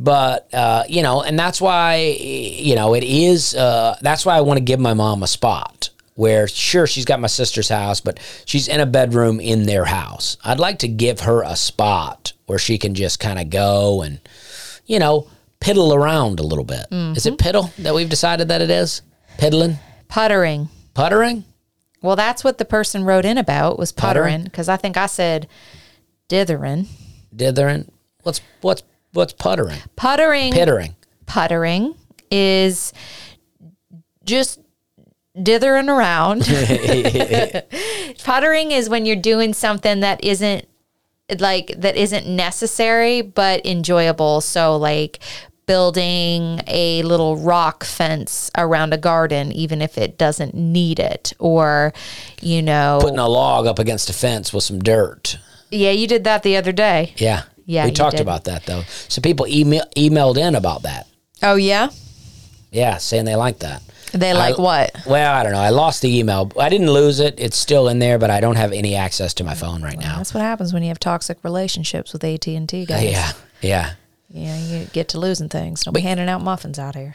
but uh, you know, and that's why you know it is. Uh, that's why I want to give my mom a spot where, sure, she's got my sister's house, but she's in a bedroom in their house. I'd like to give her a spot where she can just kind of go and, you know, piddle around a little bit. Is it mm-hmm. piddle that we've decided that it is? Piddling, Puttering. puttering. Well, that's what the person wrote in about was Puttering? puttering because I think I said dithering. Dithering. What's what's what's puttering? Puttering. Pittering. puttering is just dithering around. puttering is when you're doing something that isn't like that isn't necessary but enjoyable. So like building a little rock fence around a garden even if it doesn't need it or you know Putting a log up against a fence with some dirt. yeah you did that the other day Yeah. Yeah, We talked did. about that though. So people email, emailed in about that. oh yeah Yeah, saying they like that. They like I- what Well, I don't know. I lost the email. I didn't lose it. It's still in there, but I don't have any access to my phone right now. that's what happens when you have toxic relationships with AT&T guys Yeah. Yeah. Yeah, you get to losing things. Don't be handing out muffins out here.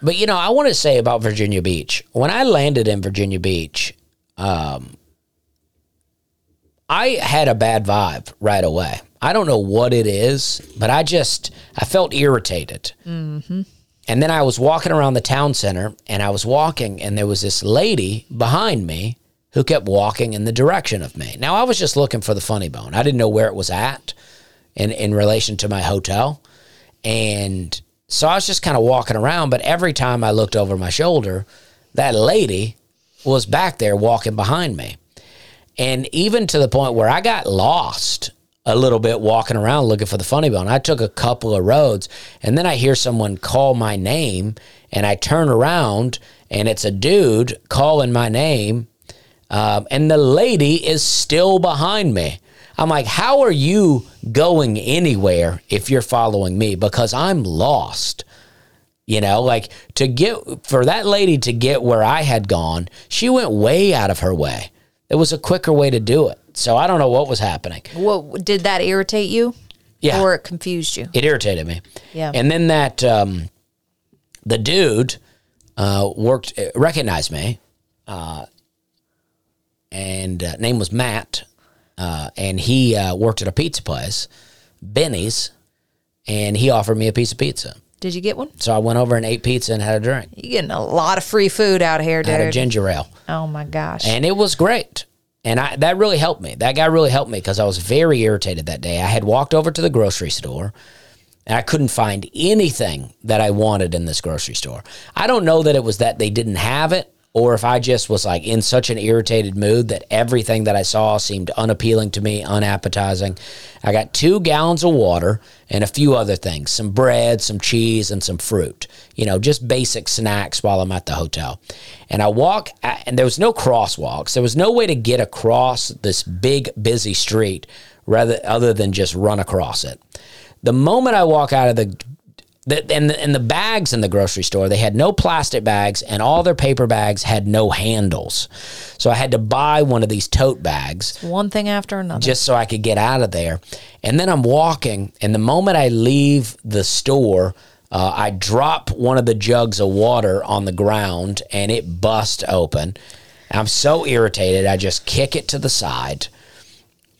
But you know, I want to say about Virginia Beach. When I landed in Virginia Beach, um, I had a bad vibe right away. I don't know what it is, but I just I felt irritated. Mm-hmm. And then I was walking around the town center, and I was walking, and there was this lady behind me who kept walking in the direction of me. Now I was just looking for the funny bone. I didn't know where it was at in in relation to my hotel. And so I was just kind of walking around, but every time I looked over my shoulder, that lady was back there walking behind me. And even to the point where I got lost a little bit walking around looking for the funny bone. I took a couple of roads and then I hear someone call my name and I turn around and it's a dude calling my name. Um, and the lady is still behind me. I'm like, how are you going anywhere if you're following me? Because I'm lost. You know, like to get for that lady to get where I had gone, she went way out of her way. It was a quicker way to do it. So I don't know what was happening. What did that irritate you? Yeah. Or it confused you? It irritated me. Yeah. And then that um, the dude uh, worked recognized me, uh, and uh, name was Matt, uh, and he uh, worked at a pizza place, Benny's, and he offered me a piece of pizza. Did you get one? So I went over and ate pizza and had a drink. You're getting a lot of free food out here, I had a ginger ale. oh my gosh. and it was great. And I that really helped me. That guy really helped me because I was very irritated that day. I had walked over to the grocery store and I couldn't find anything that I wanted in this grocery store. I don't know that it was that they didn't have it or if I just was like in such an irritated mood that everything that I saw seemed unappealing to me, unappetizing. I got two gallons of water and a few other things some bread, some cheese, and some fruit. You know, just basic snacks while I'm at the hotel. And I walk, and there was no crosswalks. There was no way to get across this big, busy street rather other than just run across it. The moment I walk out of the the, and, the, and the bags in the grocery store, they had no plastic bags, and all their paper bags had no handles. So I had to buy one of these tote bags one thing after another. just so I could get out of there. And then I'm walking, and the moment I leave the store, uh, I drop one of the jugs of water on the ground, and it bust open. I'm so irritated, I just kick it to the side.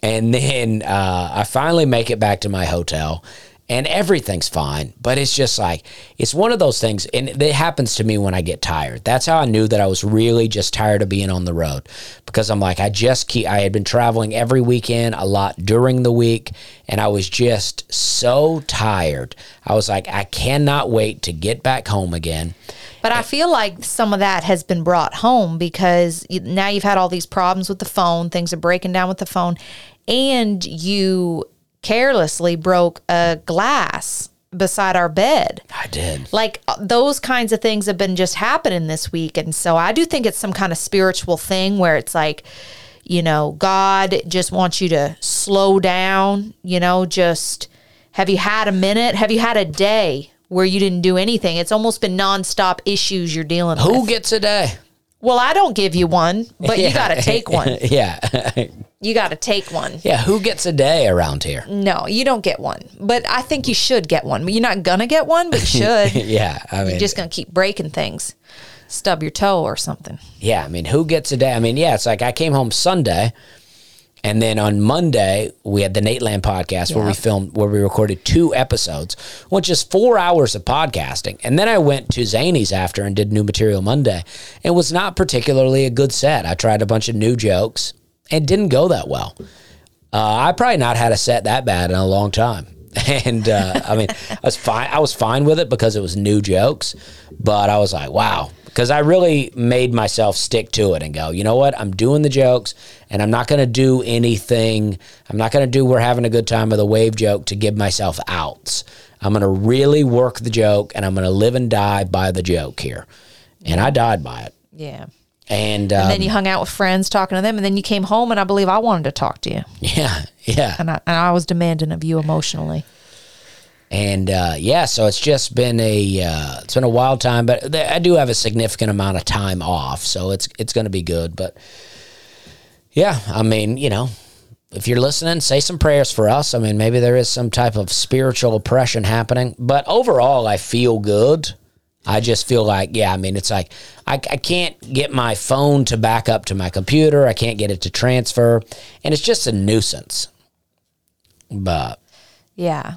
And then uh, I finally make it back to my hotel and everything's fine. But it's just like, it's one of those things. And it happens to me when I get tired. That's how I knew that I was really just tired of being on the road because I'm like, I just keep, I had been traveling every weekend, a lot during the week. And I was just so tired. I was like, I cannot wait to get back home again. But I feel like some of that has been brought home because now you've had all these problems with the phone, things are breaking down with the phone, and you carelessly broke a glass beside our bed. I did. Like uh, those kinds of things have been just happening this week. And so I do think it's some kind of spiritual thing where it's like, you know, God just wants you to slow down, you know, just have you had a minute? Have you had a day where you didn't do anything? It's almost been nonstop issues you're dealing Who with. Who gets a day? Well, I don't give you one, but you got to take one. yeah. You got to take one. yeah. Who gets a day around here? No, you don't get one. But I think you should get one. You're not going to get one, but you should. Yeah. I mean, You're just going to keep breaking things. Stub your toe or something. Yeah, I mean, who gets a day? I mean, yeah, it's like I came home Sunday, and then on Monday we had the Nate Land podcast where we filmed, where we recorded two episodes, which is four hours of podcasting. And then I went to Zanies after and did New Material Monday. It was not particularly a good set. I tried a bunch of new jokes and didn't go that well. Uh, I probably not had a set that bad in a long time. And uh, I mean, I was fine. I was fine with it because it was new jokes, but I was like, wow, because I really made myself stick to it and go, you know what? I'm doing the jokes, and I'm not going to do anything. I'm not going to do we're having a good time with a wave joke to give myself outs. I'm going to really work the joke, and I'm going to live and die by the joke here. And I died by it. Yeah. And, um, And then you hung out with friends talking to them, and then you came home, and I believe I wanted to talk to you, yeah, yeah. and I, and I was demanding of you emotionally. And uh, yeah, so it's just been a uh, it's been a wild time, but th- I do have a significant amount of time off, so it's it's going to be good. But yeah, I mean, you know, if you're listening, say some prayers for us. I mean, maybe there is some type of spiritual oppression happening, but overall, I feel good. I just feel like, yeah, I mean, it's like I, I can't get my phone to back up to my computer. I can't get it to transfer, and it's just a nuisance. But Yeah.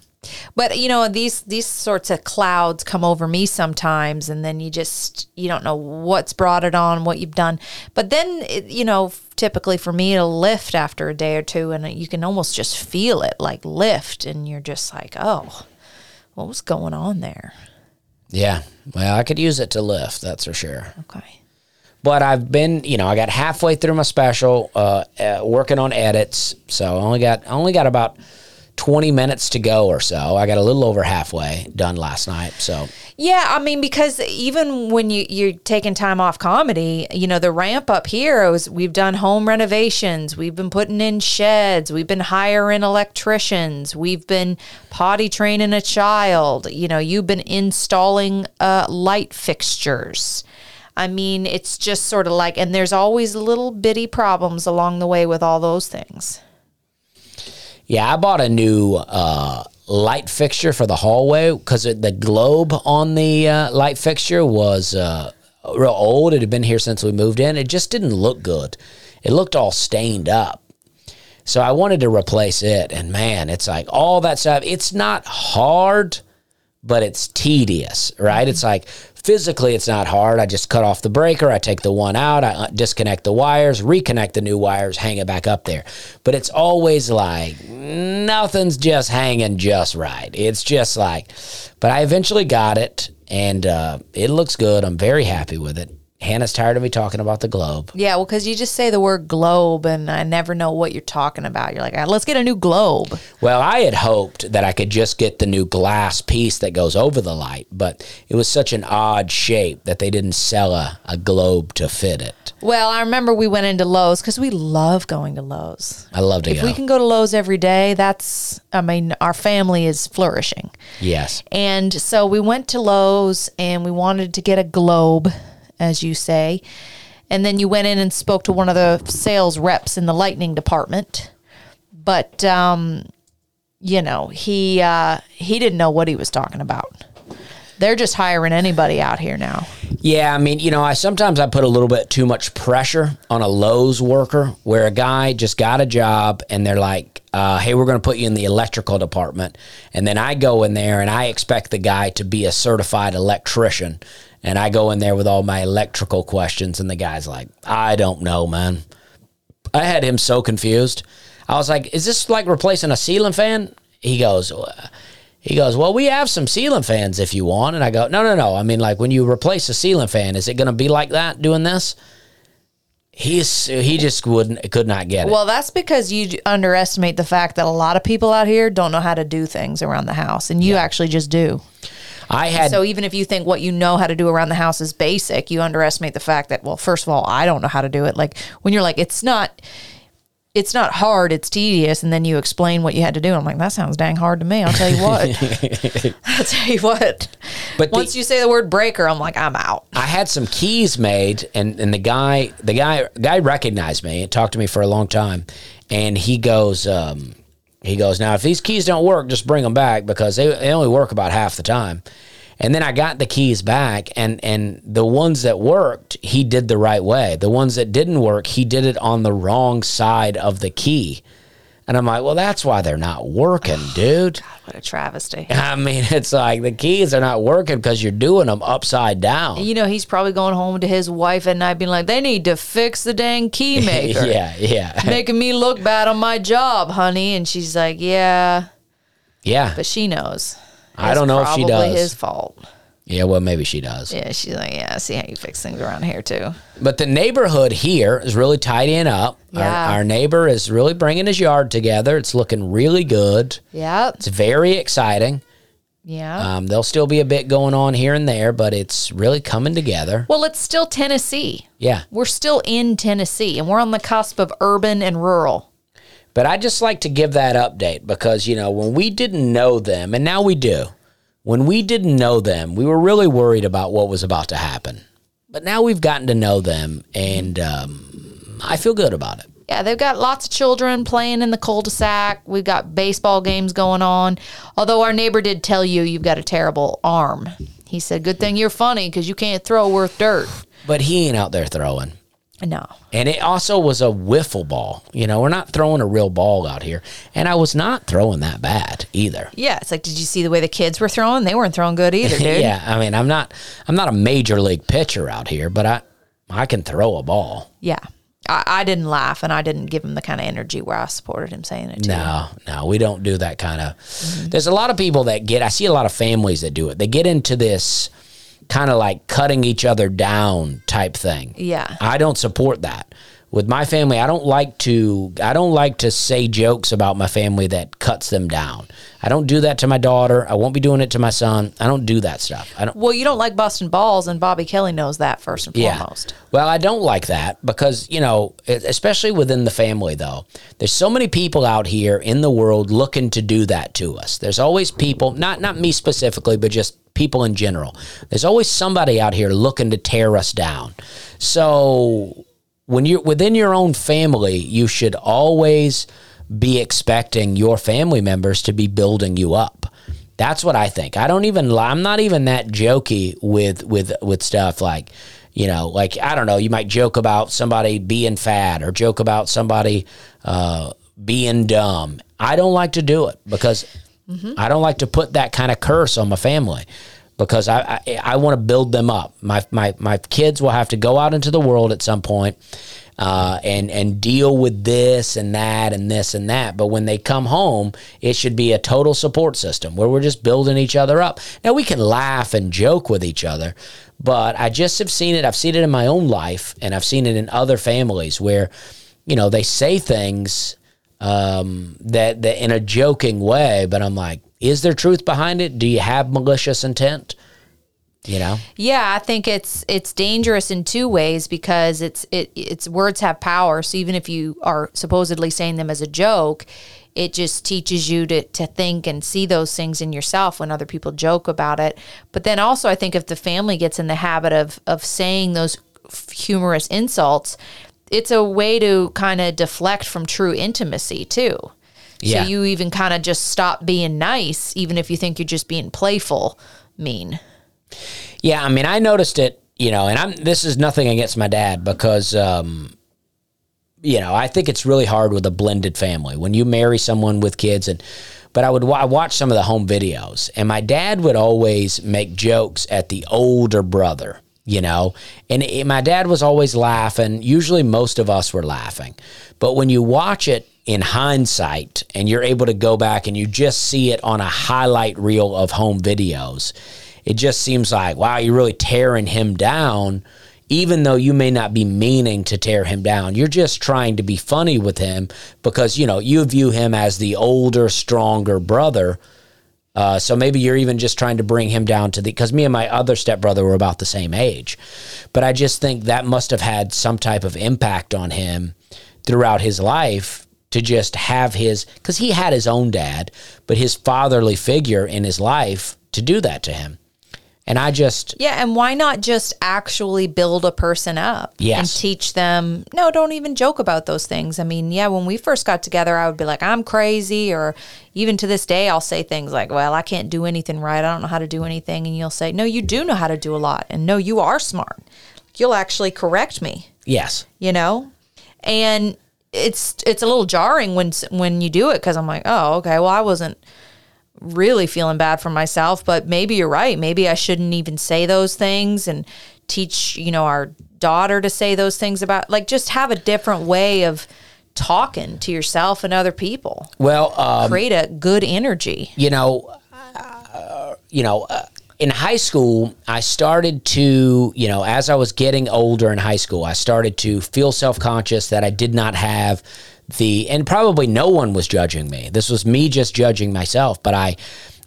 But you know these these sorts of clouds come over me sometimes, and then you just you don't know what's brought it on, what you've done. But then it, you know, typically for me, it'll lift after a day or two, and you can almost just feel it like lift, and you're just like, oh, What was going on there? Yeah. Well, I could use it to lift, that's for sure. Okay. But I've been, you know, I got halfway through my special, uh, uh, working on edits. So I only got, I only got about 20 minutes to go or so. I got a little over halfway done last night. So Yeah, I mean, because even when you you're taking time off comedy, you know, the ramp up here is we've done home renovations, we've been putting in sheds, we've been hiring electricians, we've been potty training a child. You know, you've been installing uh, light fixtures. I mean, it's just sort of like, and there's always little bitty problems along the way with all those things. Yeah, I bought a new uh, light fixture for the hallway because the globe on the uh, light fixture was uh, real old. It had been here since we moved in. It just didn't look good. It looked all stained up. So I wanted to replace it. And man, it's like all that stuff. It's not hard, but it's tedious, right? It's like physically it's not hard. I just cut off the breaker, I take the one out, I uh, disconnect the wires, reconnect the new wires, hang it back up there. But it's always like nothing's just hanging just right. It's just like, but I eventually got it and uh, it looks good. I'm very happy with it. Hannah's tired of me talking about the globe. Yeah, well, because you just say the word globe, and I never know what you're talking about. You're like, "Ah, let's get a new globe. Well, I had hoped that I could just get the new glass piece that goes over the light, but it was such an odd shape that they didn't sell a, a globe to fit it. Well, I remember we went into Lowe's because we love going to Lowe's. I love to If go. we can go to Lowe's every day, that's, I mean, our family is flourishing. yes. And so we went to Lowe's and we wanted to get a globe, as you say. And then you went in and spoke to one of the sales reps in the lightning department. But um, you know, he uh, he didn't know what he was talking about. They're just hiring anybody out here now. Yeah, I mean, you know, I sometimes I put a little bit too much pressure on a Lowe's worker where a guy just got a job and they're like, uh, hey, we're going to put you in the electrical department. And then I go in there and I expect the guy to be a certified electrician. And I go in there with all my electrical questions and the guy's like, I don't know, man. I had him so confused. I was like, "Is this like replacing a ceiling fan?" He goes, "Uh," "He goes, well, we have some ceiling fans if you want." And I go, "No, no, no. I mean, like when you replace a ceiling fan, is it going to be like that doing this?" He's he just wouldn't could not get it. Well, that's because you underestimate the fact that a lot of people out here don't know how to do things around the house, and you actually just do. I had So even if you think what you know how to do around the house is basic, you underestimate the fact that well, first of all, I don't know how to do it. Like when you're like, it's not, it's not hard, it's tedious, and then you explain what you had to do. I'm like, that sounds dang hard to me. I'll tell you what. I'll tell you what. But the- once you say the word breaker, I'm like, I'm out. I had some keys made, and, and the guy the guy guy recognized me and talked to me for a long time, and he goes um, he goes now if these keys don't work, just bring them back because they, they only work about half the time. And then I got the keys back, and and the ones that worked, he did the right way. The ones that didn't work, he did it on the wrong side of the key. And I'm like, well, that's why they're not working, oh, dude. God, what a travesty. I mean, it's like the keys are not working because you're doing them upside down. You know, he's probably going home to his wife at night being like, they need to fix the dang key maker. yeah, yeah, Making me look bad on my job, honey. And she's like, yeah, yeah. but she knows. I don't know if she probably does. his fault. Yeah, well, maybe she does. Yeah, she's like, yeah, see how you fix things around here too. But the neighborhood here is really tidying up. Yeah. Our, our neighbor is really bringing his yard together. It's looking really good. Yeah. It's very exciting. Yeah. Um, there'll still be a bit going on here and there, but it's really coming together. well, it's still Tennessee. Yeah. We're still in Tennessee and we're on the cusp of urban and rural. But I just like to give that update because, you know, when we didn't know them, and now we do, when we didn't know them, we were really worried about what was about to happen. But now we've gotten to know them, and um, I feel good about it. Yeah, they've got lots of children playing in the cul-de-sac. We've got baseball games going on. Although our neighbor did tell you you've got a terrible arm. He said, "Good thing you're funny because you can't throw worth dirt." But he ain't out there throwing. No. And it also was a wiffle ball. You know, we're not throwing a real ball out here. And I was not throwing that bad either. Yeah, it's like, did you see the way the kids were throwing? They weren't throwing good either, dude. yeah, I mean, I'm not I'm not a major league pitcher out here, but I I can throw a ball. Yeah. I, I didn't laugh and I didn't give him the kind of energy where I supported him saying it. Too. No, no, we don't do that kind of. There's a lot of people that get. I see a lot of families that do it. They get into this kind of like cutting each other down type thing. Yeah. I don't support that. With my family, I don't like to. I don't like to say jokes about my family that cuts them down. I don't do that to my daughter. I won't be doing it to my son. I don't do that stuff. I don't. Well, you don't like busting balls, and Bobby Kelly knows that first and foremost. Well, I don't like that because, you know, especially within the family, though, there's so many people out here in the world looking to do that to us. There's always people, not not me specifically, but just people in general. There's always somebody out here looking to tear us down. So when you're within your own family, you should always be expecting your family members to be building you up. That's what I think. I don't even. I'm not even that jokey with with with stuff like, you know, like I don't know. You might joke about somebody being fat or joke about somebody uh, being dumb. I don't like to do it because I don't like to put that kind of curse on my family because I I, I want to build them up. My my my kids will have to go out into the world at some point uh, and and deal with this and that and this and that. But when they come home, it should be a total support system where we're just building each other up. Now we can laugh and joke with each other, but I just have seen it. I've seen it in my own life, and I've seen it in other families where, you know, they say things um, that that in a joking way, but I'm like, is there truth behind it? Do you have malicious intent? You know. Yeah, I think it's it's dangerous in two ways because it's it it's words have power. So even if you are supposedly saying them as a joke, it just teaches you to to think and see those things in yourself when other people joke about it. But then also I think if the family gets in the habit of of saying those humorous insults, it's a way to kind of deflect from true intimacy too. Yeah. So you even kind of just stop being nice even if you think you're just being playful mean. Yeah, I mean, I noticed it, you know, and I'm this is nothing against my dad because um you know, I think it's really hard with a blended family when you marry someone with kids and but I would I watch some of the home videos and my dad would always make jokes at the older brother, you know. And it, my dad was always laughing. Usually most of us were laughing. But when you watch it in hindsight and you're able to go back and you just see it on a highlight reel of home videos, it just seems like, wow, you're really tearing him down, even though you may not be meaning to tear him down. You're just trying to be funny with him because, you know, you view him as the older, stronger brother. Uh, so maybe you're even just trying to bring him down to the, because me and my other stepbrother were about the same age. But I just think that must have had some type of impact on him throughout his life to just have his, because he had his own dad, but his fatherly figure in his life to do that to him. And I just, Yeah, and why not just actually build a person up Yes. and teach them? No, don't even joke about those things. I mean, yeah, when we first got together, I would be like, I'm crazy. Or even to this day, I'll say things like, well, I can't do anything right. I don't know how to do anything. And you'll say, no, you do know how to do a lot. And no, you are smart. You'll actually correct me, yes. you know? And it's it's a little jarring when when you do it because I'm like, oh, okay, well, I wasn't really feeling bad for myself, but maybe you're right. Maybe I shouldn't even say those things and teach, you know, our daughter to say those things about like just have a different way of talking to yourself and other people. Well, um, Create a good energy. you know, uh, you know, uh, in high school, I started to, you know, as I was getting older in high school, I started to feel self conscious that I did not have the, and probably no one was judging me. This was me just judging myself, but I,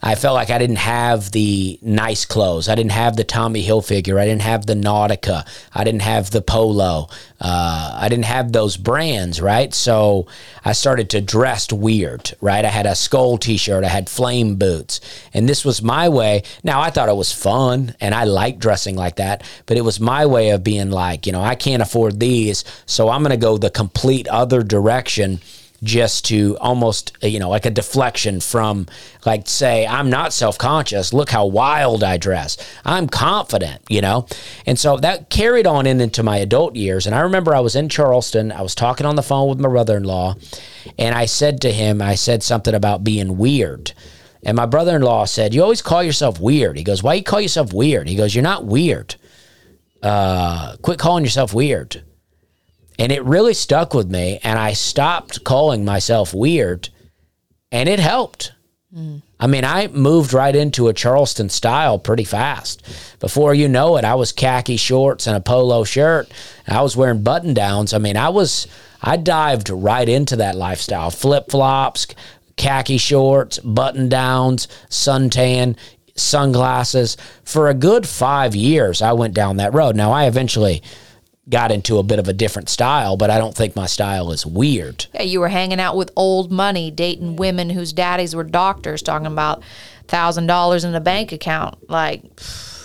I felt like I didn't have the nice clothes. I didn't have the Tommy Hilfiger. I didn't have the Nautica. I didn't have the Polo. Uh, I didn't have those brands, right? So I started to dress weird, right? I had a skull T-shirt. I had flame boots, and this was my way. Now I thought it was fun, and I liked dressing like that, but it was my way of being like, you know, I can't afford these, so I'm going to go the complete other direction just to almost you know like a deflection from like say i'm not self-conscious. Look how wild i dress. I'm confident you know? And so that carried on in into my adult years. And i remember i was in charleston. I was talking on the phone with my brother-in-law. And i said to him i said something about being weird. And my brother-in-law said you always call yourself weird. He goes why you call yourself weird? He goes you're not weird. Uh, quit calling yourself weird And it really stuck with me. And I stopped calling myself weird. And it helped. Mm. I mean, I moved right into a Charleston style pretty fast. Before you know it, I was khaki shorts and a polo shirt. I was wearing button downs. I mean, I was, I dived right into that lifestyle flip flops, khaki shorts, button downs, suntan, sunglasses. For a good five years, I went down that road. Now, I eventually got into a bit of a different style, but I don't think my style is weird. Yeah, you were hanging out with old money, dating women whose daddies were doctors, talking about thousand dollars in a bank account. Like,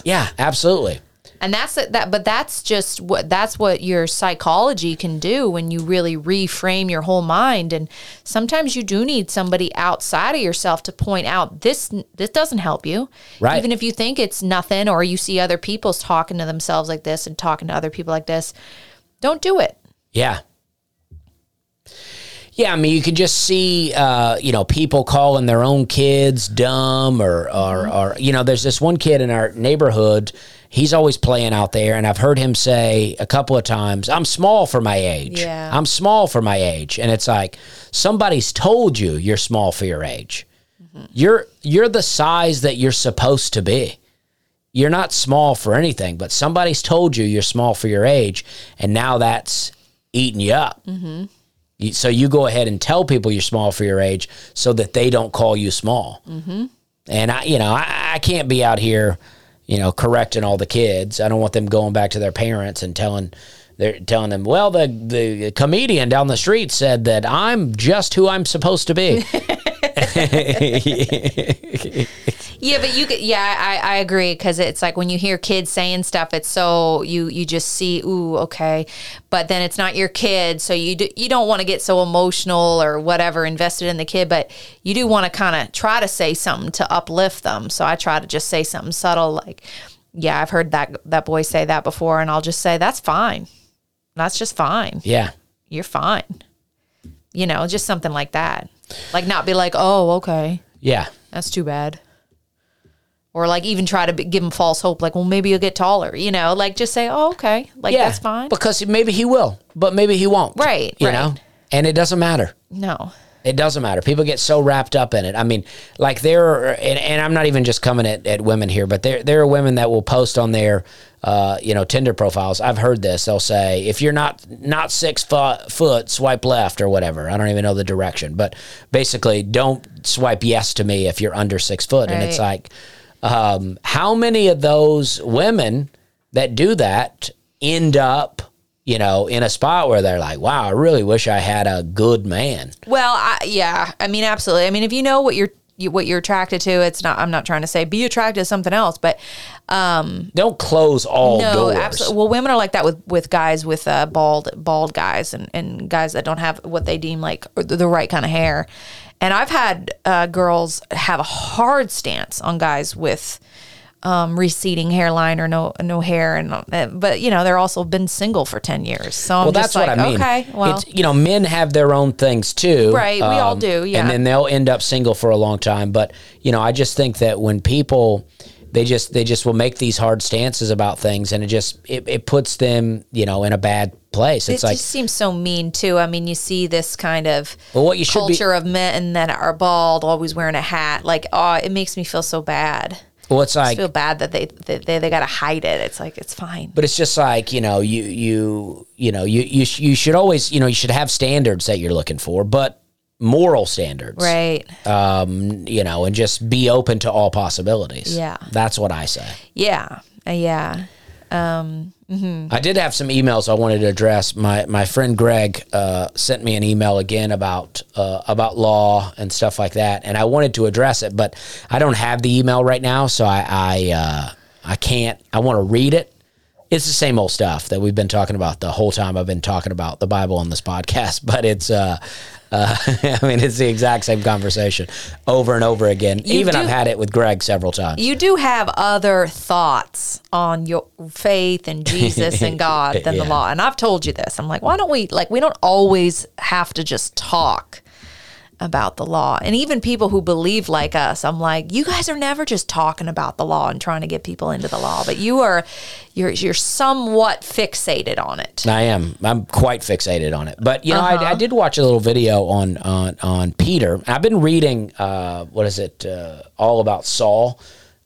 Yeah, absolutely. And that's it- that. But that's just what that's what your psychology can do when you really reframe your whole mind. And sometimes you do need somebody outside of yourself to point out this this doesn't help you. Right. Even if you think it's nothing, or you see other people talking to themselves like this and talking to other people like this, don't do it. Yeah. Yeah, I mean, you could just see, uh, you know, people calling their own kids dumb, or, or, or, you know, there's this one kid in our neighborhood. He's always playing out there, and I've heard him say a couple of times, "I'm small for my age. Yeah. I'm small for my age." And it's like somebody's told you you're small for your age. You're you're the size that you're supposed to be you're not small for anything, but somebody's told you you're small for your age, and now that's eating you up. Mm-hmm. So you go ahead and tell people you're small for your age, so that they don't call you small. Mm-hmm. And I, you know, I, I can't be out here, you know, correcting all the kids. I don't want them going back to their parents and telling. They're telling them, well, the the comedian down the street said that I'm just who I'm supposed to be. Yeah, but you could. Yeah, I, I agree because it's like when you hear kids saying stuff, it's so you you just see, ooh, okay, but then it's not your kid, so you do, you don't want to get so emotional or whatever invested in the kid, but you do want to kind of try to say something to uplift them. So I try to just say something subtle, like, yeah, I've heard that that boy say that before, and I'll just say that's fine, that's just fine, yeah. you're fine, you know, just something like that, like not be like, oh, okay. Yeah. That's too bad. Or like even try to be, give him false hope, like, well, maybe you'll get taller. You know, like just say, oh, okay, like Yeah, that's fine. Because maybe he will, but maybe he won't. Right, You right. know, and it doesn't matter. no, It doesn't matter. People get so wrapped up in it. I mean, like there are, and, and I'm not even just coming at, at women here, but there there are women that will post on their, uh, you know, Tinder profiles. I've heard this. They'll say, if you're not not six foot, foot, swipe left or whatever. I don't even know the direction, but basically, don't swipe yes to me if you're under six foot. And it's like, um, how many of those women that do that end up? You know, in a spot where they're like, "Wow, I really wish I had a good man." well, I, yeah, I mean, absolutely. I mean, if you know what you're you, what you're attracted to, it's not. I'm not trying to say be attracted to something else, but um, Don't close all no, doors. absolutely. Well, women are like that with with guys with uh, bald bald guys and and guys that don't have what they deem like the the right kind of hair. And I've had uh, girls have a hard stance on guys with um, receding hairline or no no hair, and uh, but you know they're also been single for ten years. So I'm Well, that's what like, I mean. okay, well, it's, you know, men have their own things too, Um, Right, we all do, yeah. And then they'll end up single for a long time. But you know, I just think that when people they just they just will make these hard stances about things, and it just it, it puts them you know in a bad place. it like just seems so mean too. I mean, you see this kind of well, what you should be. culture of men that are bald, always wearing a hat. Like, oh, it makes me feel so bad. Well, it's I like feel bad that they that they, they got to hide it. It's like it's fine. But it's just like you know, you you you know, you you sh- you should always you know you should have standards that you're looking for, but moral standards, Right. Um, you know, and just be open to all possibilities. Yeah. that's what I say. Yeah. Uh, yeah. I did have some emails I wanted to address. My my friend Greg uh, sent me an email again about uh, about law and stuff like that, and I wanted to address it, but I don't have the email right now, so I I, uh, I can't. I want to read it. It's the same old stuff that we've been talking about the whole time I've been talking about the Bible on this podcast, but it's uh, I mean it's the exact same conversation over and over again. Even do- I've had it with Greg several times. You do have other thoughts on your faith and Jesus and God than the law. And I've told you this. I'm like, why don't we like we don't always have to just talk. About the law. And even people who believe like us, I'm like, you guys are never just talking about the law and trying to get people into the law, but you are you're you're somewhat fixated on it. I am. I'm quite fixated on it. But you know, Uh-huh. I, I did watch a little video on on on Peter. I've been reading. Uh, what is it? Uh, all about Saul,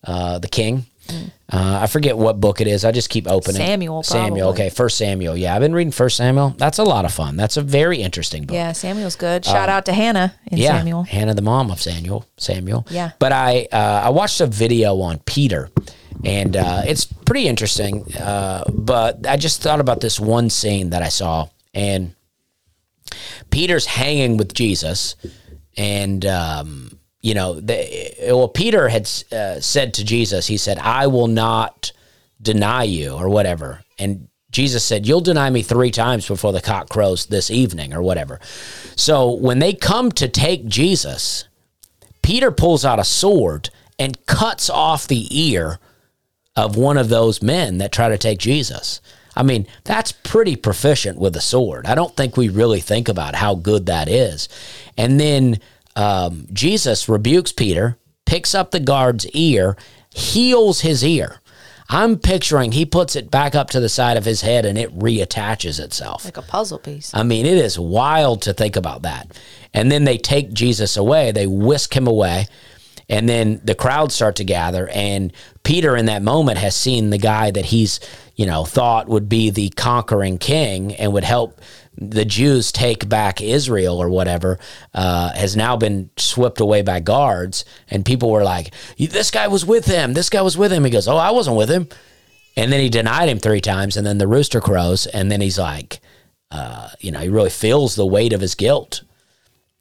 uh, the king. Uh, I forget what book it is. I just keep opening. Samuel, Samuel. Okay, First Samuel. Yeah, I've been reading First Samuel. That's a lot of fun. That's a very interesting book. Yeah, Samuel's good. Shout out to Hannah Yeah, Samuel. Hannah, the mom of Samuel. Samuel. Yeah. But I uh, I watched a video on Peter, and uh, it's pretty interesting. Uh, but I just thought about this one scene that I saw, and Peter's hanging with Jesus, and um, you know, the, well, Peter had uh, said to Jesus, he said, "I will not deny you," or whatever, and Jesus said, "You'll deny me three times before the cock crows this evening," or whatever. So when they come to take Jesus, Peter pulls out a sword and cuts off the ear of one of those men that try to take Jesus. I mean, that's pretty proficient with a sword. I don't think we really think about how good that is. And then um, Jesus rebukes Peter, picks up the guard's ear, heals his ear. I'm picturing he puts it back up to the side of his head and it reattaches itself. Like a puzzle piece. I mean, it is wild to think about that. And then they take Jesus away, they whisk him away, and then the crowds start to gather. And Peter, in that moment, has seen the guy that he's, you know, thought would be the conquering king and would help the Jews take back Israel or whatever, uh, has now been swept away by guards. And people were like, this guy was with him. This guy was with him. He goes, Oh, I wasn't with him. And then he denied him three times. And then the rooster crows. And then he's like, uh, you know, he really feels the weight of his guilt.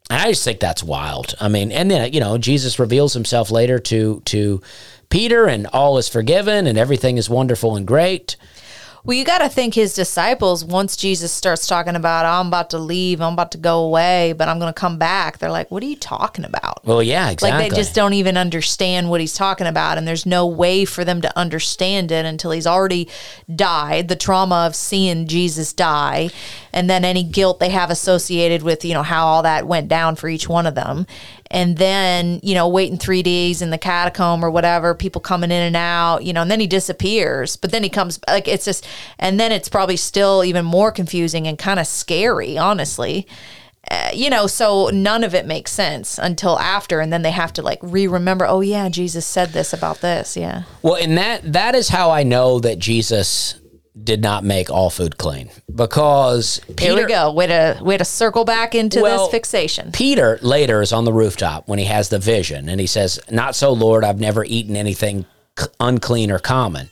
And I just think that's wild. I mean, and then you know, Jesus reveals himself later to to Peter, and all is forgiven, and everything is wonderful and great. Well, you got to think his disciples, once Jesus starts talking about, oh, I'm about to leave, I'm about to go away, but I'm going to come back, they're like, what are you talking about? Well, yeah, exactly. Like they just don't even understand what he's talking about, and there's no way for them to understand it until he's already died. The trauma of seeing Jesus die, and then any guilt they have associated with you know how all that went down for each one of them, and then you know waiting three days in the catacomb or whatever, people coming in and out, you know, and then he disappears, but then he comes like it's just, and then it's probably still even more confusing and kind of scary, honestly uh, you know, so none of it makes sense until after, and then they have to like re-remember. Oh yeah, Jesus said this about this. Yeah, well, and that that is how I know that Jesus did not make all food clean because here Peter, we go. Way to way to circle back into Well, this fixation. Peter later is on the rooftop when he has the vision and he says, Not so, Lord, I've never eaten anything unclean or common.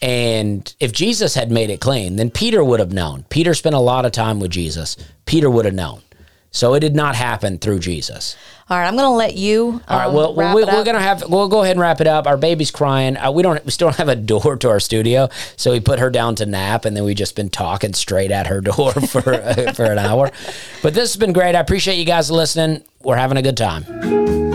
And if Jesus had made it clean, then Peter would have known. Peter spent a lot of time with Jesus. Peter would have known. So it did not happen through Jesus. All right, I'm going to let you. All right, um, well, we, it we're gonna have we'll go ahead and wrap it up. Our baby's crying. Uh, we don't we still don't have a door to our studio, so we put her down to nap, and then we just been talking straight at her door for uh, for an hour. But this has been great. I appreciate you guys listening. We're having a good time.